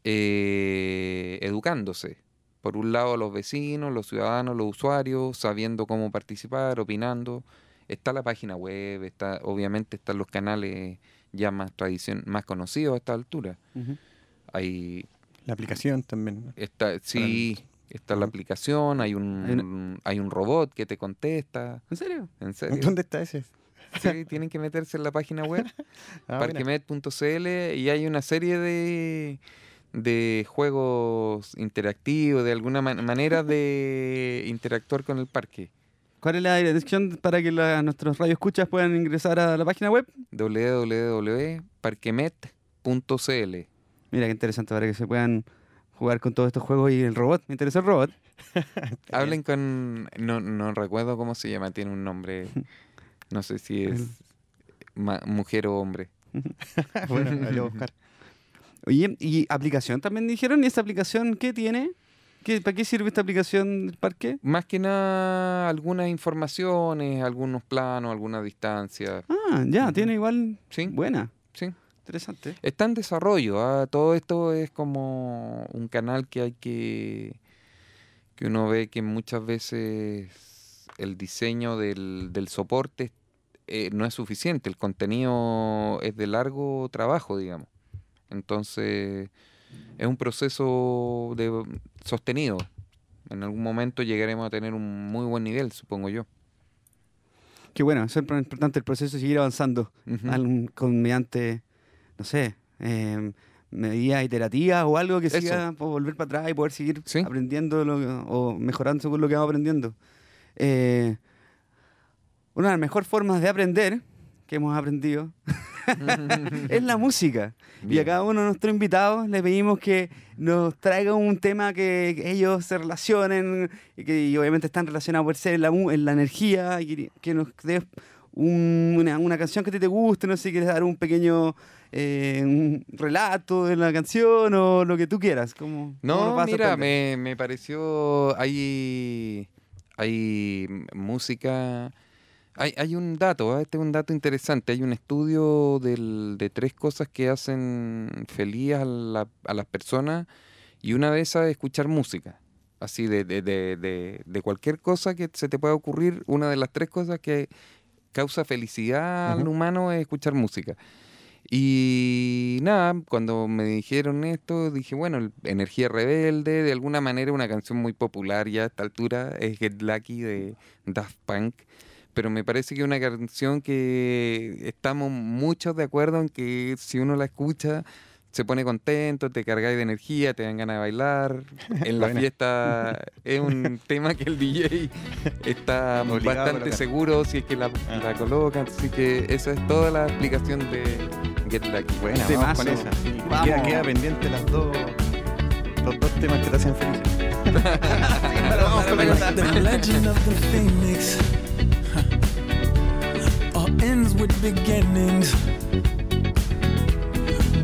eh, educándose. Por un lado, los vecinos, los ciudadanos, los usuarios, sabiendo cómo participar, opinando. Está la página web, está, obviamente están los canales ya más tradición, más conocidos a esta altura. Hay, La aplicación también. está, sí, está la aplicación, hay Hay un, hay un robot que te contesta. ¿En serio? ¿En (laughs) serio? ¿Dónde está ese? Sí, tienen que meterse en la página web, (laughs) Ah, buena. parquemed.cl, y hay una serie de, de juegos interactivos, de alguna man- manera de (laughs) interactuar con el parque. ¿Cuál es la dirección para que la- nuestros radioescuchas puedan ingresar a la página web? www.parquemet.cl Mira qué interesante para que se puedan jugar con todos estos juegos y el robot. Me interesa el robot. (laughs) Hablen con... No, no recuerdo cómo se llama, tiene un nombre. (laughs) No sé si es ma- mujer o hombre. (laughs) bueno, voy a buscar. Oye, ¿y aplicación también dijeron? ¿Y esa aplicación qué tiene? ¿Qué, ¿Para qué sirve esta aplicación del parque? Más que nada, algunas informaciones, algunos planos, alguna distancia. Ah, ya, tiene igual. Sí. Buena. Sí. Interesante. Está en desarrollo. ah, Todo esto es como un canal que hay que. que uno ve que muchas veces el diseño del, del soporte eh, no es suficiente. El contenido es de largo trabajo, digamos. Entonces, es un proceso de, sostenido. En algún momento llegaremos a tener un muy buen nivel, supongo yo. Qué bueno, es importante el proceso de seguir avanzando al- con mediante, no sé, eh, medidas iterativas o algo que Eso. siga por volver para atrás y poder seguir Sí. aprendiendo lo- o mejorando según lo que vamos aprendiendo. Eh, una de las mejores formas de aprender que hemos aprendido (laughs) es la música. Y a cada uno de nuestros invitados le pedimos que nos traiga un tema que ellos se relacionen y que y obviamente están relacionados por ser en la, en la energía y que, que nos un- una, una canción que ti te guste, no sé si quieres dar un pequeño eh, un relato de la canción o lo que tú quieras. Como, ¿cómo No, vas a mira, me, me pareció. Hay. Hay música. Hay, hay un dato, ¿ah? este es un dato interesante. Hay un estudio del- de tres cosas que hacen feliz a, la- a las personas y una de esas es escuchar música. Así de, de, de, de- cualquier cosa que se te pueda ocurrir, una de las tres cosas que causa felicidad al humano es escuchar música. Y nada, cuando me dijeron esto, dije, bueno, Energía Rebelde, de alguna manera una canción muy popular ya a esta altura, es Get Lucky de Daft Punk. Pero me parece que es una canción que estamos muchos de acuerdo en que si uno la escucha, se pone contento, te cargáis de energía, te dan ganas de bailar. (laughs) En la fiesta es un (laughs) tema que el DJ está Obligado bastante seguro si es que la, Ah. la colocan. Así que esa es toda la explicación de Get Lucky. Buena, vamos Temazo. con esa. Sí, Vamos. Queda, queda pendiente las dos, los dos temas que te hacen feliz. Vamos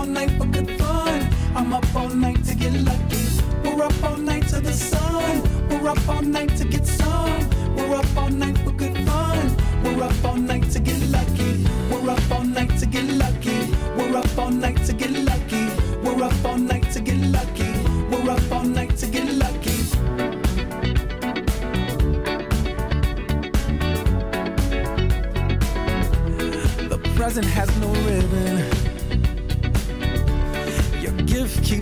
All night for good fun. I'm up all night to get lucky. We're up all night to the sun. We're up all night to get some. We're up all night for good fun. We're up all night to get lucky. We're up all night to get lucky. We're up all night to get lucky. We're up all night to get lucky. We're up all night to get lucky. The present has no ribbon.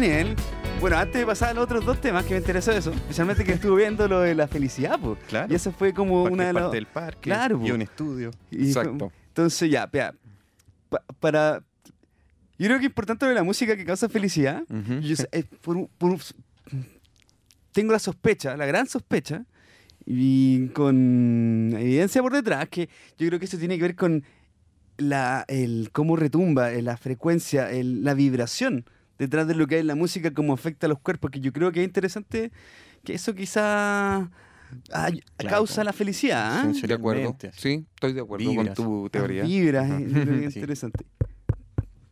Daniel. Bueno, antes de pasar a los otros dos temas que me interesó eso, especialmente que estuve viendo lo de la felicidad, pues. Claro. Y eso fue como Porque una de parte las. del parque. Claro, Y un estudio. y fue- Exacto. Entonces, ya, vea, pa- para. Yo creo que es importante lo de la música que causa felicidad. Ujú. Yo sé- eh, por un- por un- tengo la sospecha, la gran sospecha, y con evidencia por detrás, que yo creo que eso tiene que ver con la, el cómo retumba, eh, la frecuencia, el- la vibración detrás de lo que hay en la música, cómo afecta a los cuerpos, que yo creo que es interesante que eso quizá Claro. causa la felicidad. ¿ah? De acuerdo. Sí, estoy de acuerdo Vibras. con tu teoría. Vibras, eh, es Sí. interesante.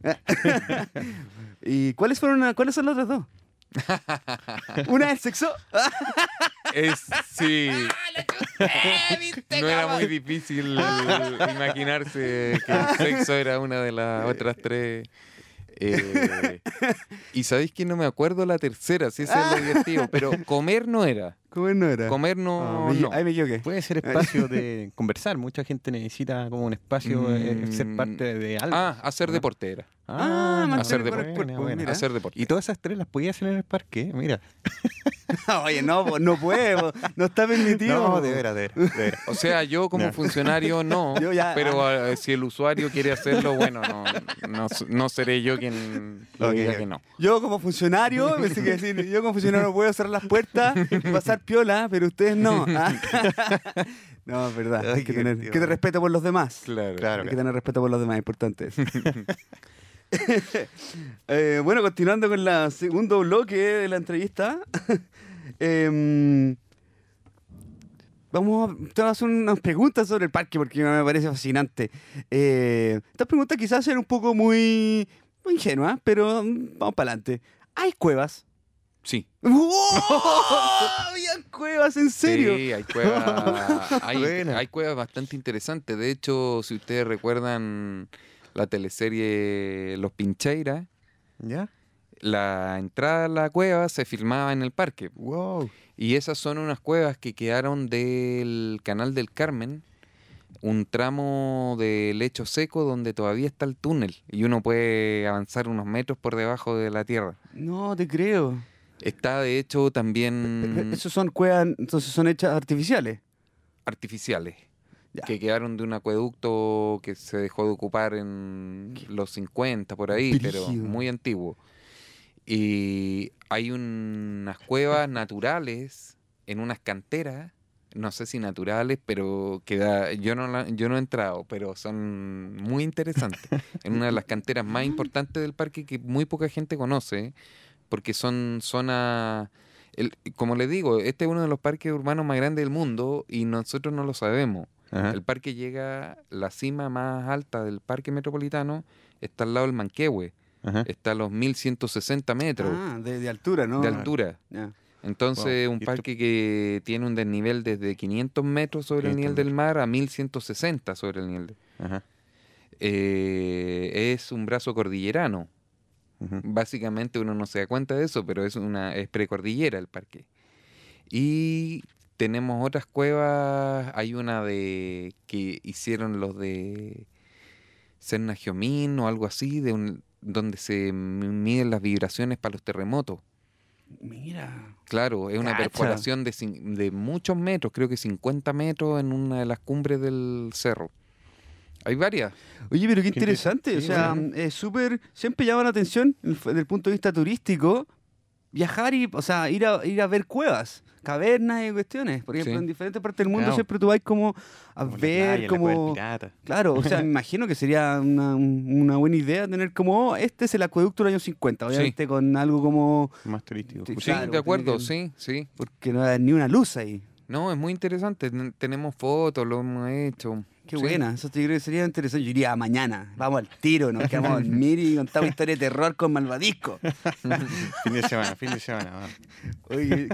(laughs) ¿Y cuáles fueron cuáles son las otras dos? (laughs) Una es sexo. (laughs) Es, sí. ¡Eh, viste, No era muy difícil imaginarse que el sexo era una de las otras tres. Eh, (laughs) y sabéis que no me acuerdo la tercera, si ese es lo divertido, pero comer no era. ¿Cómo no era? Comer Ah, no. me- no. Ahí me equivoqué. Puede ser espacio (laughs) de conversar. Mucha gente necesita como un espacio, eh, ser Mm. parte de algo. Ah, hacer ¿no? deporte era. Ah, mantener hacer deporte. Buena, buena. Hacer deporte. Y todas esas tres las podía hacer en el parque, mira. (laughs) Oye, no, po, no puedo. No está permitido. No, de veras, de veras. de veras. O sea, yo como Ya. funcionario (laughs) no, Yo ya- pero eh, si el usuario quiere hacerlo, bueno, no, no, no seré yo quien lo Ok, diga que no. Yo como funcionario, yo como funcionario no puedo cerrar las puertas y pasar piola, pero ustedes no. (laughs) Ah. (laughs) No, es verdad. Ay, Hay que tener, que tener respeto por los demás. Claro. Claro. Hay que tener respeto por los demás, es importante eso. (laughs) Eh, bueno, continuando con el segundo bloque de la entrevista. em, vamos a, te voy a hacer unas preguntas sobre el parque porque me parece fascinante. Eh, estas preguntas quizás sean un poco muy, muy ingenuas, pero vamos para adelante. ¿Hay cuevas? Sí. ¡Oh! ¿Había cuevas? ¿En serio? Sí, hay cuevas, (laughs) hay cuevas bastante interesantes. De hecho, si ustedes recuerdan la teleserie Los Pincheiras, ¿Ya? la entrada a la cueva se filmaba en el parque. Wow. Y esas son unas cuevas que quedaron del Canal del Carmen, un tramo de lecho seco donde todavía está el túnel y uno puede avanzar unos metros por debajo de la tierra. No, te creo. Está de hecho también Esos son cuevas, entonces son hechas artificiales. artificiales. Ya. que quedaron de un acueducto que se dejó de ocupar en los 50 por ahí, pero muy antiguo. Y hay unas cuevas (laughs) naturales en unas canteras, no sé si naturales, pero que da- yo no la- yo no he entrado, pero son muy interesantes. (laughs) en una de las canteras más importantes del parque que muy poca gente conoce, porque son zonas el- como les digo, este es uno de los parques urbanos más grandes del mundo y nosotros no lo sabemos. Ajá. El parque llega, la cima más alta del parque metropolitano está al lado del Manquehue, Ajá. está a los 1160 metros Ah, de, de altura, ¿no? de altura. Ya. Entonces, Wow. un parque que tiene un desnivel desde 500 metros sobre el 500 nivel del mar a 1160 sobre el nivel. de- Ajá. Eh, es un brazo cordillerano. Básicamente uno no se da cuenta de eso, pero es una es precordillera el parque. Y tenemos otras cuevas, hay una de que hicieron los de Serna o algo así, de un- donde se miden las vibraciones para los terremotos. Mira. Claro, es una Cacha. perforación de, de muchos metros, creo que 50 metros en una de las cumbres del cerro. Hay varias. Oye, pero qué Qué interesante. O sea, es súper. Siempre llama la atención desde el punto de vista turístico viajar y, o sea, ir a, ir a ver cuevas, cavernas y cuestiones. Por ejemplo, Sí. en diferentes partes del mundo Claro. siempre tú vas como a Como ver, playa, como. Claro, o sea, me imagino que sería una, un- una buena idea tener como, oh, este es el acueducto del año 50, obviamente con algo como, Más turístico. Sí, Sí, Claro, de acuerdo, sí, sí. porque no hay ni una luz ahí. No, es muy interesante. ten- Tenemos fotos, lo hemos hecho. Qué Sí. buena, eso te creo que sería interesante. Yo iría mañana, vamos al tiro, nos quedamos a dormir y contamos historia de terror con Malvadisco. (laughs) Fin de semana, fin de semana. Oye,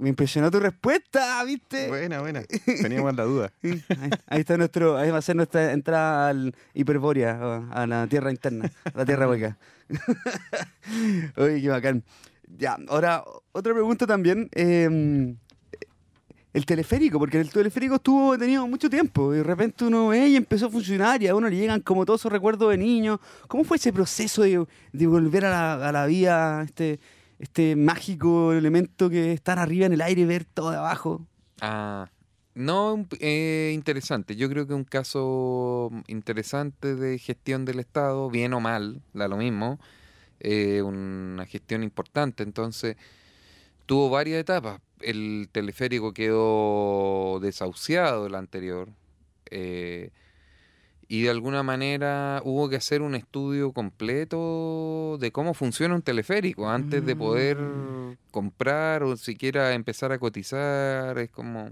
me impresionó tu respuesta, ¿viste? Buena, buena. Teníamos la duda. (laughs) Ahí, ahí está nuestro, ahí va a ser nuestra entrada al Hiperbórea, o a la tierra interna, a la tierra hueca. (laughs) Oye, qué bacán. Ya, ahora, otra pregunta también. eh, el teleférico, porque el teleférico estuvo detenido mucho tiempo y de repente uno ve y empezó a funcionar y a uno le llegan como todos esos recuerdos de niño. ¿Cómo fue ese proceso de, de volver a la, a la vía este, este mágico elemento que es estar arriba en el aire y ver todo de abajo. Ah, no, eh, interesante. Yo creo que un caso interesante de gestión del Estado, bien o mal, da lo mismo, eh, una gestión importante. Entonces, tuvo varias etapas. El teleférico quedó desahuciado el anterior. eh, y de alguna manera hubo que hacer un estudio completo de cómo funciona un teleférico antes de poder comprar o siquiera empezar a cotizar. Es como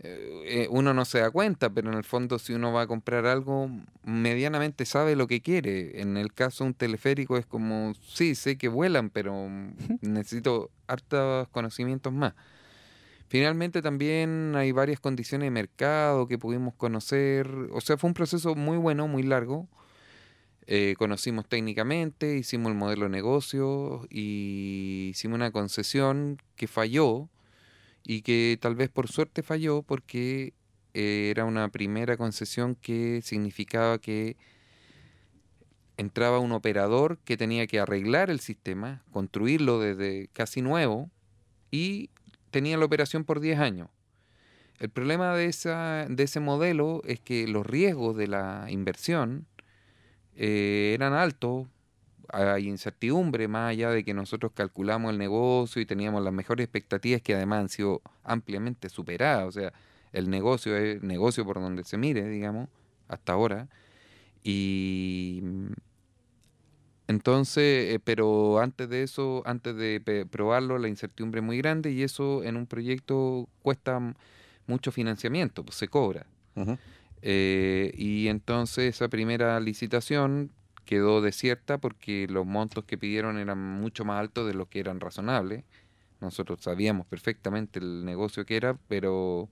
eh, eh, uno no se da cuenta, pero en el fondo si uno va a comprar algo, medianamente sabe lo que quiere. En el caso de un teleférico es como, sí, sé que vuelan, pero necesito hartos conocimientos más. Finalmente también hay varias condiciones de mercado que pudimos conocer. O sea, fue un proceso muy bueno, muy largo. Eh, conocimos técnicamente, hicimos el modelo de negocio y hicimos una concesión que falló y que tal vez por suerte falló porque eh, era una primera concesión que significaba que entraba un operador que tenía que arreglar el sistema, construirlo desde casi nuevo y tenía la operación por 10 años. El problema de, esa, de ese modelo es que los riesgos de la inversión eh, eran altos, hay incertidumbre más allá de que nosotros calculamos el negocio y teníamos las mejores expectativas que además han sido ampliamente superadas. O sea, el negocio es negocio por donde se mire, digamos, hasta ahora. Y mm, entonces, eh, pero antes de eso, antes de probarlo, la incertidumbre es muy grande y eso en un proyecto cuesta mucho financiamiento, pues se cobra. Eh, y entonces esa primera licitación quedó desierta porque los montos que pidieron eran mucho más altos de los que eran razonables. Nosotros sabíamos perfectamente el negocio que era, pero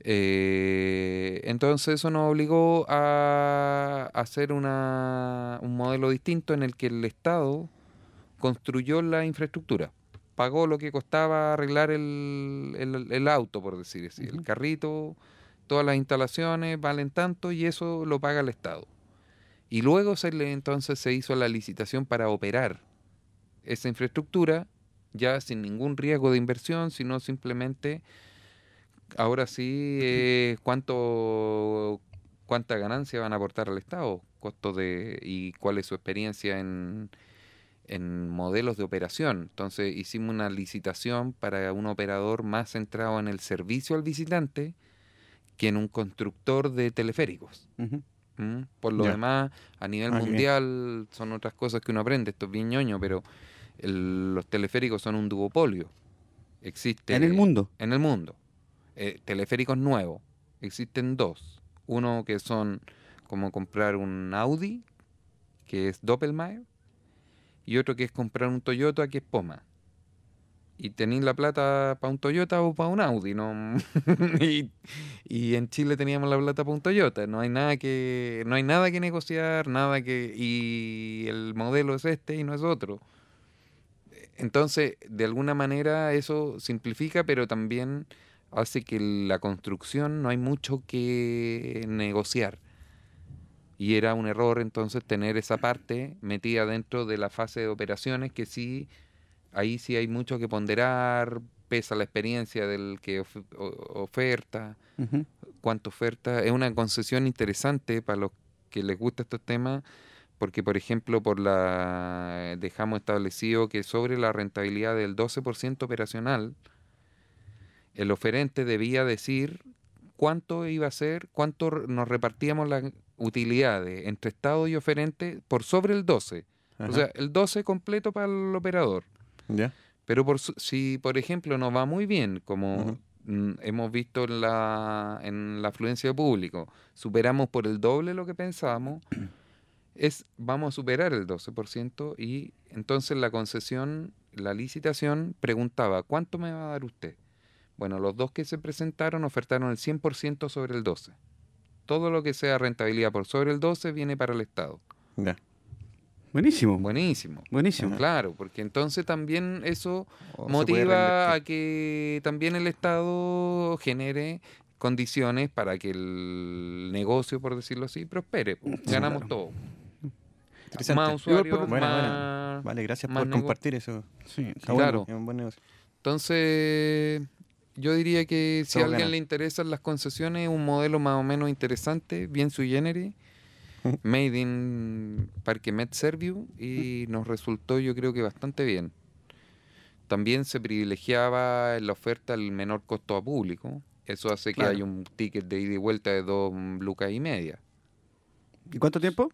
eh, entonces eso nos obligó a hacer una, un modelo distinto en el que el Estado construyó la infraestructura. Pagó lo que costaba arreglar el, el- el auto, por decir así. El carrito, todas las instalaciones valen tanto y eso lo paga el Estado. Y luego se le, entonces se hizo la licitación para operar esa infraestructura ya sin ningún riesgo de inversión, sino simplemente ahora sí eh, cuánto cuánta ganancia van a aportar al Estado, costo de y cuál es su experiencia en en modelos de operación. Entonces hicimos una licitación para un operador más centrado en el servicio al visitante que en un constructor de teleféricos. ¿Mm? Por lo demás, a nivel Ah, mundial son otras cosas que uno aprende, esto es bien ñoño, pero el- los teleféricos son un duopolio. Existe En el mundo. En el mundo. Eh, teleféricos nuevos. Existen dos. Uno que son como comprar un Audi, que es Doppelmayr, y otro que es comprar un Toyota, que es Poma. Y tenéis la plata para un Toyota o para un Audi, ¿no? (laughs) y, y en Chile teníamos la plata para un Toyota. No hay nada que, no hay nada que negociar, nada que. Y el modelo es este y no es otro. Entonces, de alguna manera eso simplifica, pero también hace que la construcción no hay mucho que negociar. Y era un error entonces tener esa parte metida dentro de la fase de operaciones que sí, ahí sí hay mucho que ponderar, pesa la experiencia del que of- oferta, Ujú. cuánto oferta. Es una concesión interesante para los que les gusta estos temas, porque por ejemplo por la dejamos establecido que sobre la rentabilidad del 12% operacional, el oferente debía decir cuánto iba a ser, cuánto nos repartíamos las utilidades entre Estado y oferente por sobre el 12. Ajá. O sea, el 12 completo para el operador. Pero por, su- si, por ejemplo, nos va muy bien, como mm, hemos visto en la, en la afluencia de público, superamos por el doble lo que pensábamos, (clears throat) es vamos a superar el 12% y entonces la concesión, la licitación preguntaba, ¿cuánto me va a dar usted? Bueno, los dos que se presentaron ofertaron el 100% sobre el 12. Todo lo que sea rentabilidad por sobre el 12 viene para el Estado. Buenísimo. Buenísimo. Buenísimo. Claro, porque entonces también eso O motiva a que también el Estado genere condiciones para que el negocio, por decirlo así, prospere. Ganamos todo. Interesante. Más usuarios, por- más más... Vale, gracias más por compartir eso. Sí. Está bueno, Claro. es un buen negocio. Entonces, yo diría que si a alguien le interesan las concesiones, un modelo más o menos interesante, bien sui generis, (laughs) made in Parque Met Serviu, y nos resultó yo creo que bastante bien. También se privilegiaba en la oferta el menor costo a público. Eso hace que haya un ticket de ida y vuelta de dos lucas y media. ¿Y cuánto tiempo?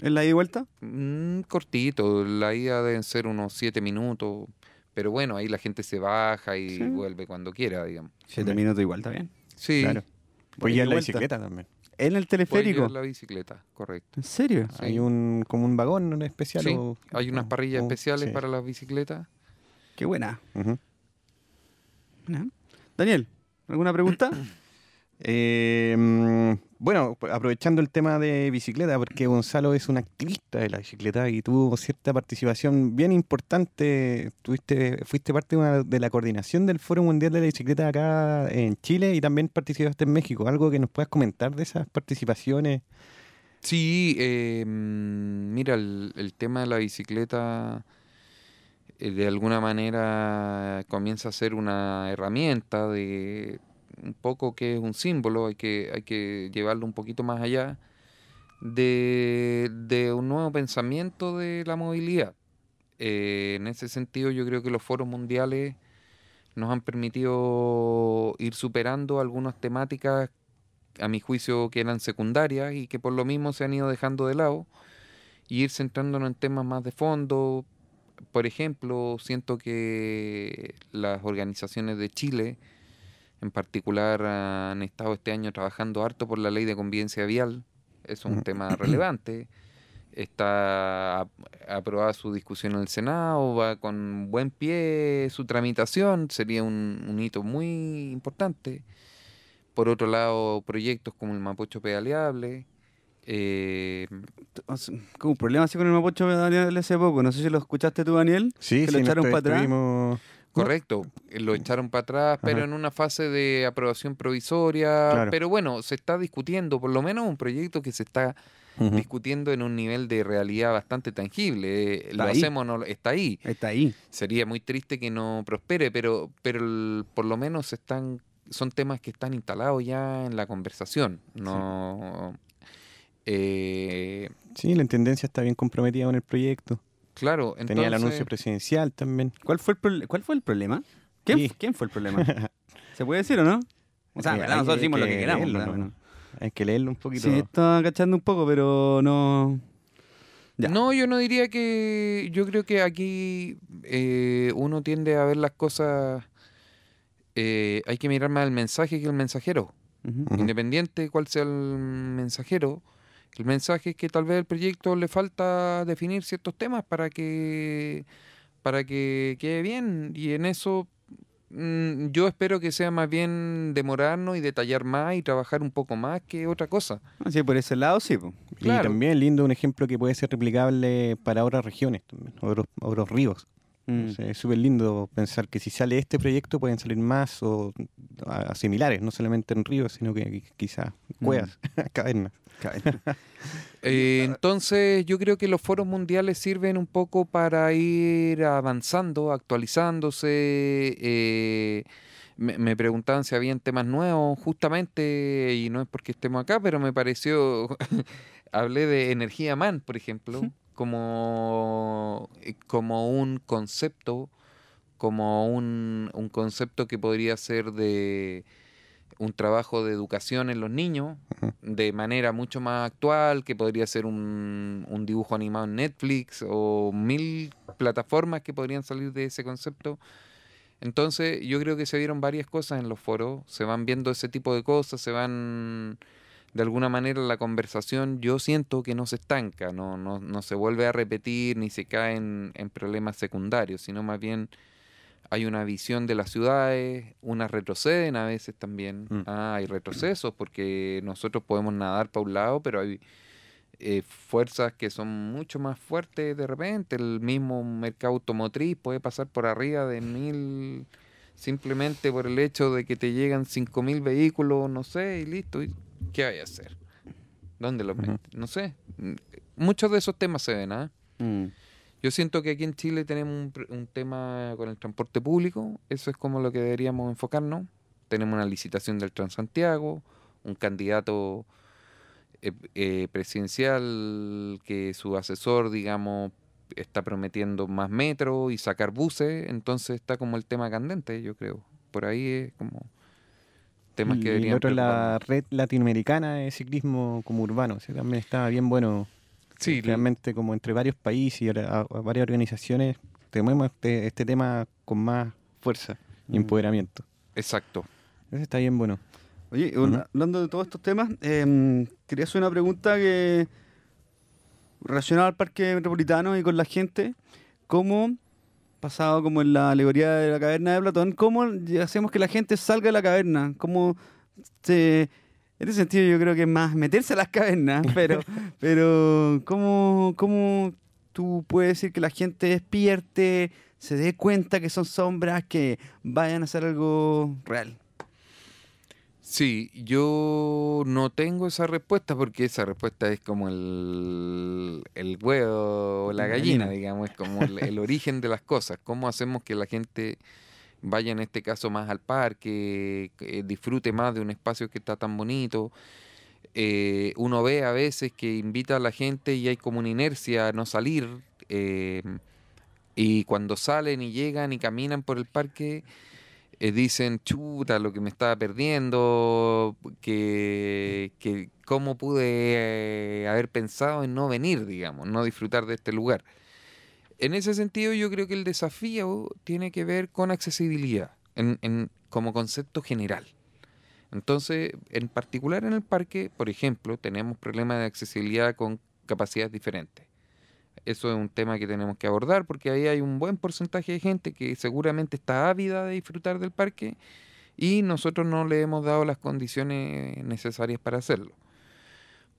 ¿En la ida y vuelta? Mm, cortito, la ida deben ser unos siete minutos, pero bueno, ahí la gente se baja y Sí. vuelve cuando quiera, digamos. Siete minutos igual, está bien. Sí, Claro. Ida Pues y ya en la vuelta. bicicleta también. ¿En el teleférico? llevar la bicicleta, correcto. ¿En serio? Sí. Hay un como un vagón ¿no? especial. Sí, o- hay unas o- parrillas o- especiales sí. para las bicicletas. Qué. Buena. Daniel, ¿alguna pregunta? (clears throat) Eh, mm, bueno, aprovechando el tema de bicicleta, porque Gonzalo es un activista de la bicicleta y tuvo cierta participación bien importante. Tuviste, fuiste parte de, una- de la coordinación del Foro Mundial de la Bicicleta acá en Chile y también participaste en México. ¿Algo que nos puedas comentar de esas participaciones? Sí, eh, mm, mira, el, el tema de la bicicleta eh, de alguna manera comienza a ser una herramienta de un poco que es un símbolo, hay que, hay que llevarlo un poquito más allá de, de un nuevo pensamiento de la movilidad. Eh, en ese sentido yo creo que los foros mundiales nos han permitido ir superando algunas temáticas a mi juicio que eran secundarias y que por lo mismo se han ido dejando de lado y ir centrándonos en temas más de fondo. Por ejemplo, siento que las organizaciones de Chile en particular han estado este año trabajando harto por la ley de convivencia vial. Es un tema (clears throat) relevante. Está ap- aprobada su discusión en el Senado, va con buen pie su tramitación, sería un, un hito muy importante. Por otro lado, proyectos como el Mapocho Pedaleable. eh, un problema así con el Mapocho de Daniel hace poco. No sé si lo escuchaste tú, Daniel. Sí, que lo echaron para atrás. Correcto, eh, lo echaron para atrás, pero Ajá. en una fase de aprobación provisoria. Claro. Pero bueno, se está discutiendo, por lo menos un proyecto que se está discutiendo en un nivel de realidad bastante tangible. Eh, Está lo ahí. hacemos, no, está ahí. Está ahí. Sería muy triste que no prospere, pero, pero el- por lo menos están, son temas que están instalados ya en la conversación. No, eh, Sí, la intendencia está bien comprometida con el proyecto. Claro, entonces, Tenía el anuncio presidencial también. ¿Cuál fue el, ¿cuál fue el problema? ¿Quién, Sí. quién fue el problema? (laughs) ¿Se puede decir o no? O sea, verdad, nosotros que- decimos lo que que queramos. leerlo. Hay que leerlo un poquito. Sí, está cachando un poco, pero no. Ya. No, yo no diría que. Yo creo que aquí eh, uno tiende a ver las cosas. eh, hay que mirar más el mensaje que el mensajero. Ujú. Ujú. Independiente de cuál sea el mensajero, el mensaje es que tal vez al proyecto le falta definir ciertos temas para que para que quede bien y en eso mm, yo espero que sea más bien demorarnos y detallar más y trabajar un poco más que otra cosa. Así por ese lado, sí. po. Y también lindo un ejemplo que puede ser replicable para otras regiones, también, otros, otros ríos. Mm. O sea, es súper lindo pensar que si sale este proyecto pueden salir más o a- a similares, no solamente en ríos, sino que qui- quizás cuevas, (laughs) cavernas. (laughs) Eh, entonces yo creo que los foros mundiales sirven un poco para ir avanzando, actualizándose. eh, me, me preguntaban si habían temas nuevos, justamente, y no es porque estemos acá, pero me pareció, (laughs) hablé de energía man, por ejemplo, como, eh, como un concepto, como un, un concepto que podría ser de un trabajo de educación en los niños de manera mucho más actual, que podría ser un, un dibujo animado en Netflix o mil plataformas que podrían salir de ese concepto. Entonces yo creo que se vieron varias cosas en los foros, se van viendo ese tipo de cosas, se van de alguna manera la conversación, yo siento que no se estanca, no, no, no se vuelve a repetir ni se cae en, en problemas secundarios, sino más bien hay una visión de las ciudades, unas retroceden a veces también. Mm. Ah, hay retrocesos porque nosotros podemos nadar para un lado, pero hay eh, fuerzas que son mucho más fuertes de repente. El mismo mercado automotriz puede pasar por arriba de mil simplemente por el hecho de que te llegan cinco mil vehículos, no sé, y listo. ¿y ¿Qué hay a hacer? ¿Dónde los Ujú. metes? No sé. Muchos de esos temas se ven, ¿ah? Mm. Yo siento que aquí en Chile tenemos un, un tema con el transporte público, eso es como lo que deberíamos enfocarnos. Tenemos una licitación del Transantiago, un candidato eh, eh, presidencial que su asesor, digamos, está prometiendo más metro y sacar buses, entonces está como el tema candente, yo creo. Por ahí es como temas que y el deberían otro es la red latinoamericana de ciclismo como urbano. ese también está bien bueno. Sí, realmente como entre varios países y ora- a- a varias organizaciones tenemos este, este tema con más fuerza y Mm. empoderamiento. Exacto. Ese está bien bueno. Oye, hablando de todos estos temas, em, quería hacer una pregunta que relacionada al parque metropolitano y con la gente, ¿cómo, pasado como en la alegoría de la caverna de Platón, cómo hacemos que la gente salga de la caverna? ¿Cómo se... En ese sentido yo creo que es más meterse a las cavernas, (laughs) pero, pero ¿cómo, ¿cómo tú puedes decir que la gente despierte, se dé cuenta que son sombras, que vayan a hacer algo real? Sí, yo no tengo esa respuesta porque esa respuesta es como el, el huevo o la gallina, gallina. digamos, es como el, el origen de las cosas. ¿Cómo hacemos que la gente vaya en este caso más al parque, que disfrute más de un espacio que está tan bonito? Eh, uno ve a veces que invita a la gente y hay como una inercia a no salir. eh, y cuando salen y llegan y caminan por el parque, eh, dicen, chuta, lo que me estaba perdiendo, que, que cómo pude eh, haber pensado en no venir, digamos, no disfrutar de este lugar. En ese sentido, yo creo que el desafío tiene que ver con accesibilidad, en, como concepto general. Entonces, en particular en el parque, por ejemplo, tenemos problemas de accesibilidad con capacidades diferentes. Eso es un tema que tenemos que abordar porque ahí hay un buen porcentaje de gente que seguramente está ávida de disfrutar del parque y nosotros no le hemos dado las condiciones necesarias para hacerlo.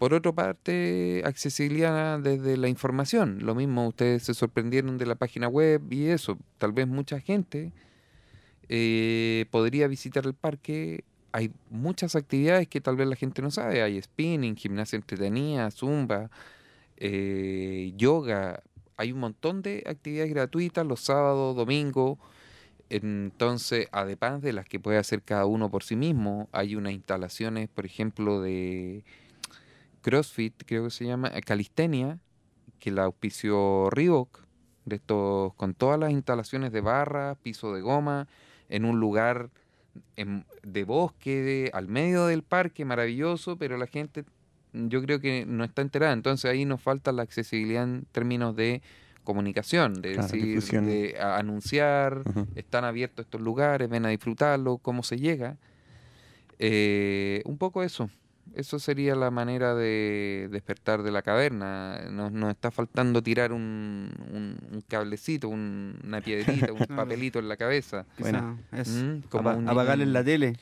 Por otra parte, accesibilidad desde la información. Lo mismo, ustedes se sorprendieron de la página web y eso. Tal vez mucha gente eh, podría visitar el parque. Hay muchas actividades que tal vez la gente no sabe. Hay spinning, gimnasia entretenida, zumba, eh, yoga. Hay un montón de actividades gratuitas los sábados, domingos. Entonces, además de las que puede hacer cada uno por sí mismo, hay unas instalaciones, por ejemplo, de CrossFit, creo que se llama, eh, calistenia, que la auspició Reebok, de estos, con todas las instalaciones de barra, piso de goma, en un lugar en- de bosque, de- al medio del parque, maravilloso, pero la gente yo creo que no está enterada. Entonces ahí nos falta la accesibilidad en términos de comunicación, de Claro, decir, difusión. de anunciar, están abiertos estos lugares, ven a disfrutarlo, cómo se llega. Eh, un poco eso. Eso sería la manera de despertar de la caverna. Nos, nos está faltando tirar un, un- un cablecito, un- una piedrita, un (laughs) papelito en la cabeza. Bueno. es Mm, como apa- un apagarles niño- la tele.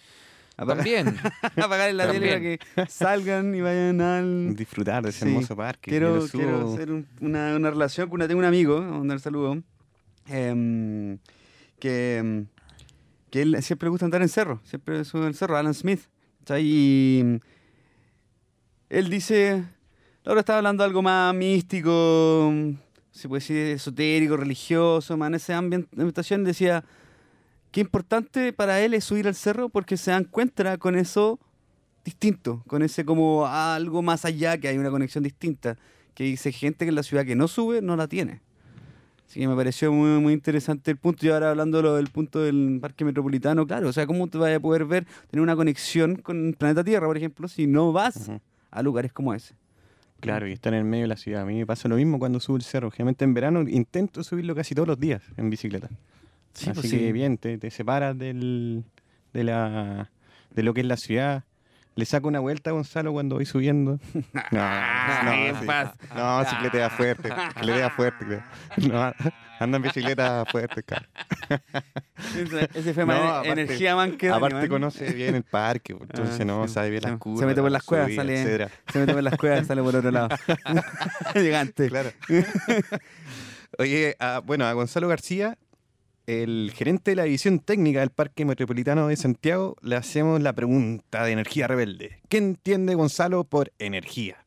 Apaga- También. (laughs) apagarles la tele para que salgan y vayan al... Disfrutar de ese Sí. hermoso parque. Quiero, quiero hacer un- una, una relación con una, tengo un amigo, a mandar saludo, em, que, em, que él siempre le gusta andar en cerro, siempre sube el cerro, Alan Smith. ¿cachai? Y mm, él dice, ahora estaba hablando de algo más místico, se puede decir esotérico, religioso, en esa ambient- ambientación, decía, qué importante para él es subir al cerro porque se encuentra con eso distinto, con ese como algo más allá, que hay una conexión distinta, que dice gente que en la ciudad que no sube no la tiene. Así que me pareció muy, muy interesante el punto. Y ahora hablando del punto del parque metropolitano, claro, o sea, ¿cómo te vas a poder ver, tener una conexión con el planeta Tierra, por ejemplo, si no vas Ujú. A lugares como ese? Claro, y estar en el medio de la ciudad. A mí me pasa lo mismo cuando subo el cerro. Generalmente en verano intento subirlo casi todos los días en bicicleta. Sí, Así pues que sí. bien, te, te separas del, de, la, de lo que es la ciudad. Le saco una vuelta a Gonzalo cuando voy subiendo. (laughs) No, no, sí. pasa. no, bicicleta fuerte, bicicleta fuerte. creo. No, anda en bicicleta fuerte, cara. (laughs) Ese- fue No, aparte- energía man que Dani, Aparte man. conoce bien el parque, pues, entonces Ah, no sí, sabe bien sí. las Se curvas. mete por las cuevas, sale- etcétera. Se mete por las cuevas y (laughs) sale por otro lado. Gigante. Claro. Oye, a- bueno, a Gonzalo García, el gerente de la división técnica del Parque Metropolitano de Santiago, le hacemos la pregunta de energía rebelde. ¿Qué entiende Gonzalo por energía?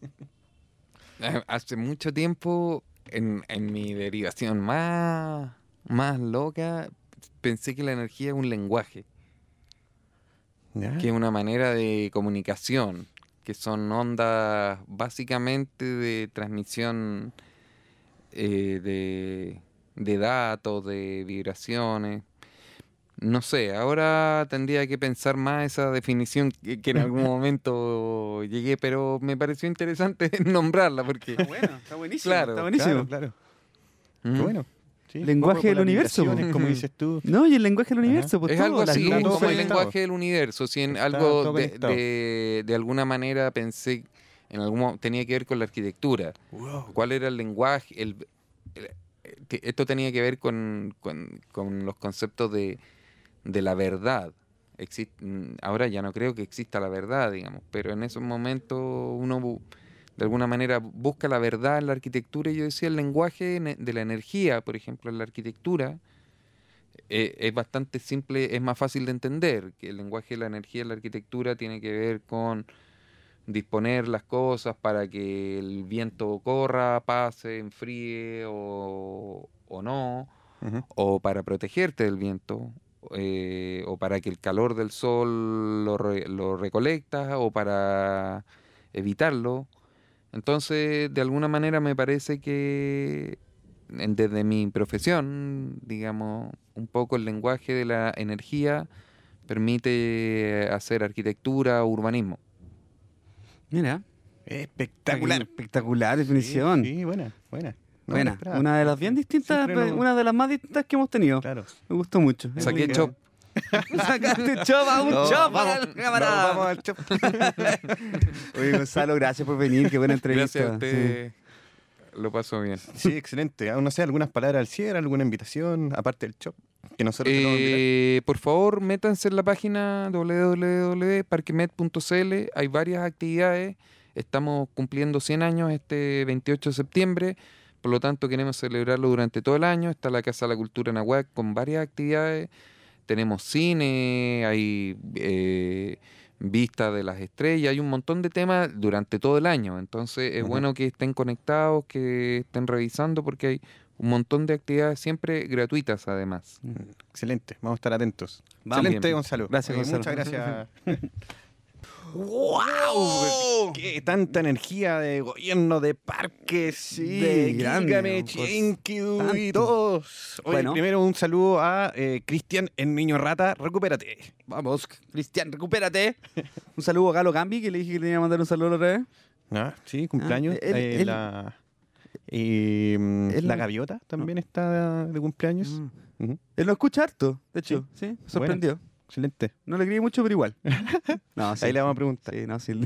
(laughs) Hace mucho tiempo, en, en mi derivación más, más loca, pensé que la energía es un lenguaje, ¿Ya? que es una manera de comunicación, que son ondas básicamente de transmisión eh, de, de datos, de vibraciones. No sé, ahora tendría que pensar más esa definición que, que en algún (laughs) momento llegué, pero me pareció interesante (laughs) nombrarla porque... Está bueno, está buenísimo. Claro, está buenísimo. Claro, claro. Mm. Qué bueno. Sí, Lenguaje del universo, po. Como dices tú. No, y el lenguaje del universo, pues es todo, algo así, luces. como el lenguaje del universo. Si en Está algo de, de- de alguna manera pensé, en algún tenía que ver con la arquitectura. ¿Cuál era el lenguaje? El, el- que esto tenía que ver con, con- los conceptos de, de la verdad. Exist- mm, ahora ya no creo que exista la verdad, digamos, pero en esos momentos uno de alguna manera busca la verdad en la arquitectura y yo decía el lenguaje de la energía, por ejemplo, en la arquitectura eh, es bastante simple, es más fácil de entender, que el lenguaje de la energía en la arquitectura tiene que ver con disponer las cosas para que el viento corra, pase, enfríe o, o no, o para protegerte del viento, eh, o para que el calor del sol lo, re- lo recolectas, o para evitarlo. Entonces, de alguna manera me parece que desde mi profesión, digamos, un poco el lenguaje de la energía permite hacer arquitectura o urbanismo. Mira, Espectacular. espectacular definición. Sí, sí, buena, buena. No Buena, una de las bien distintas, Siempre no- una de las más distintas que hemos tenido. Claro. Me gustó mucho. Saqué chop. (laughs) Sacaste chop a un No, chop para vamos, el camarada. no, vamos al chop. (laughs) Oye, Gonzalo, gracias por venir. Qué buena entrevista. Gracias a usted. Lo paso bien. Sí, excelente. Ah, No sé, algunas palabras al cierre, alguna invitación, aparte del chop, que nosotros. Eh, por favor, métanse en la página www.parquemet.cl. Hay varias actividades. Estamos cumpliendo 100 años este 28 de septiembre. Por lo tanto, queremos celebrarlo durante todo el año. Está la Casa de la Cultura Nahuac con varias actividades. Tenemos cine, hay eh, vista de las estrellas, hay un montón de temas durante todo el año. Entonces, es bueno que estén conectados, que estén revisando, porque hay un montón de actividades siempre gratuitas, además. Excelente, vamos a estar atentos. Vamos. Excelente, Bien. Gonzalo. Gracias, Gonzalo. Muchas gracias. (laughs) ¡Wow! ¡Qué tanta energía de gobierno, de parques, Sí, de Gilgamesh, pues, y todos! Oye, Bueno. primero un saludo a eh, Cristian, el niño rata, recupérate. Vamos, Cristian, recupérate. Un saludo a Galo Gambi, que le dije que le iba a mandar un saludo la otra vez. Ah, sí, cumpleaños. él- Eh, él- la, eh, mm, él- la gaviota también está de cumpleaños. Mm. Ujú. Él lo escucha harto, de hecho. Sí, me sorprendió. Excelente. No le creí mucho, pero igual. (laughs) No, sí. Ahí le vamos a preguntar. Sí, no, sí. (laughs)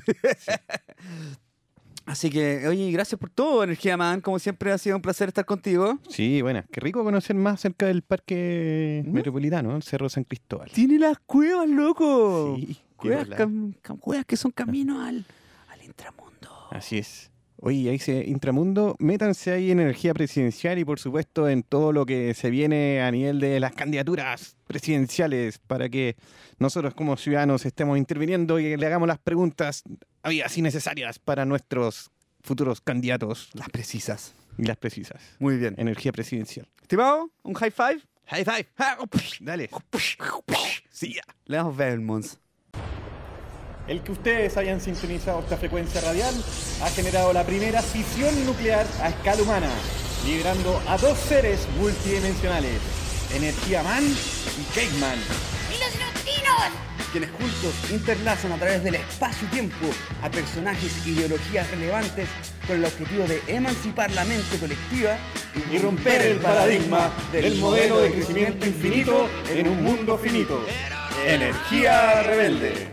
Así que, oye, gracias por todo, Energía Man. Como siempre, ha sido un placer estar contigo. Sí, bueno, qué rico conocer más acerca del parque ¿No? metropolitano, el Cerro San Cristóbal. Tiene las cuevas, loco. Sí, cuevas, volada. cam- cam- cuevas que son camino al, al intramundo. Así es. Oye, ahí dice Intramundo, métanse ahí en energía presidencial y por supuesto en todo lo que se viene a nivel de las candidaturas presidenciales para que nosotros como ciudadanos estemos interviniendo y le hagamos las preguntas habidas y necesarias para nuestros futuros candidatos Las precisas. y las precisas. Muy bien. Energía presidencial. Estimado, un high five. High five. Dale. Sí. Le damos Belmonts. El que ustedes hayan sintonizado esta frecuencia radial ha generado la primera fisión nuclear a escala humana, liberando a dos seres multidimensionales, Energía Man y Cake Man. ¡Y los neutrinos! quienes juntos interlazan a través del espacio-tiempo a personajes e ideologías relevantes con el objetivo de emancipar la mente colectiva y romper el paradigma del modelo de crecimiento infinito en un mundo finito. Energía rebelde.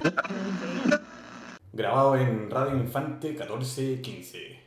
Grabado en Radio Infante 1415.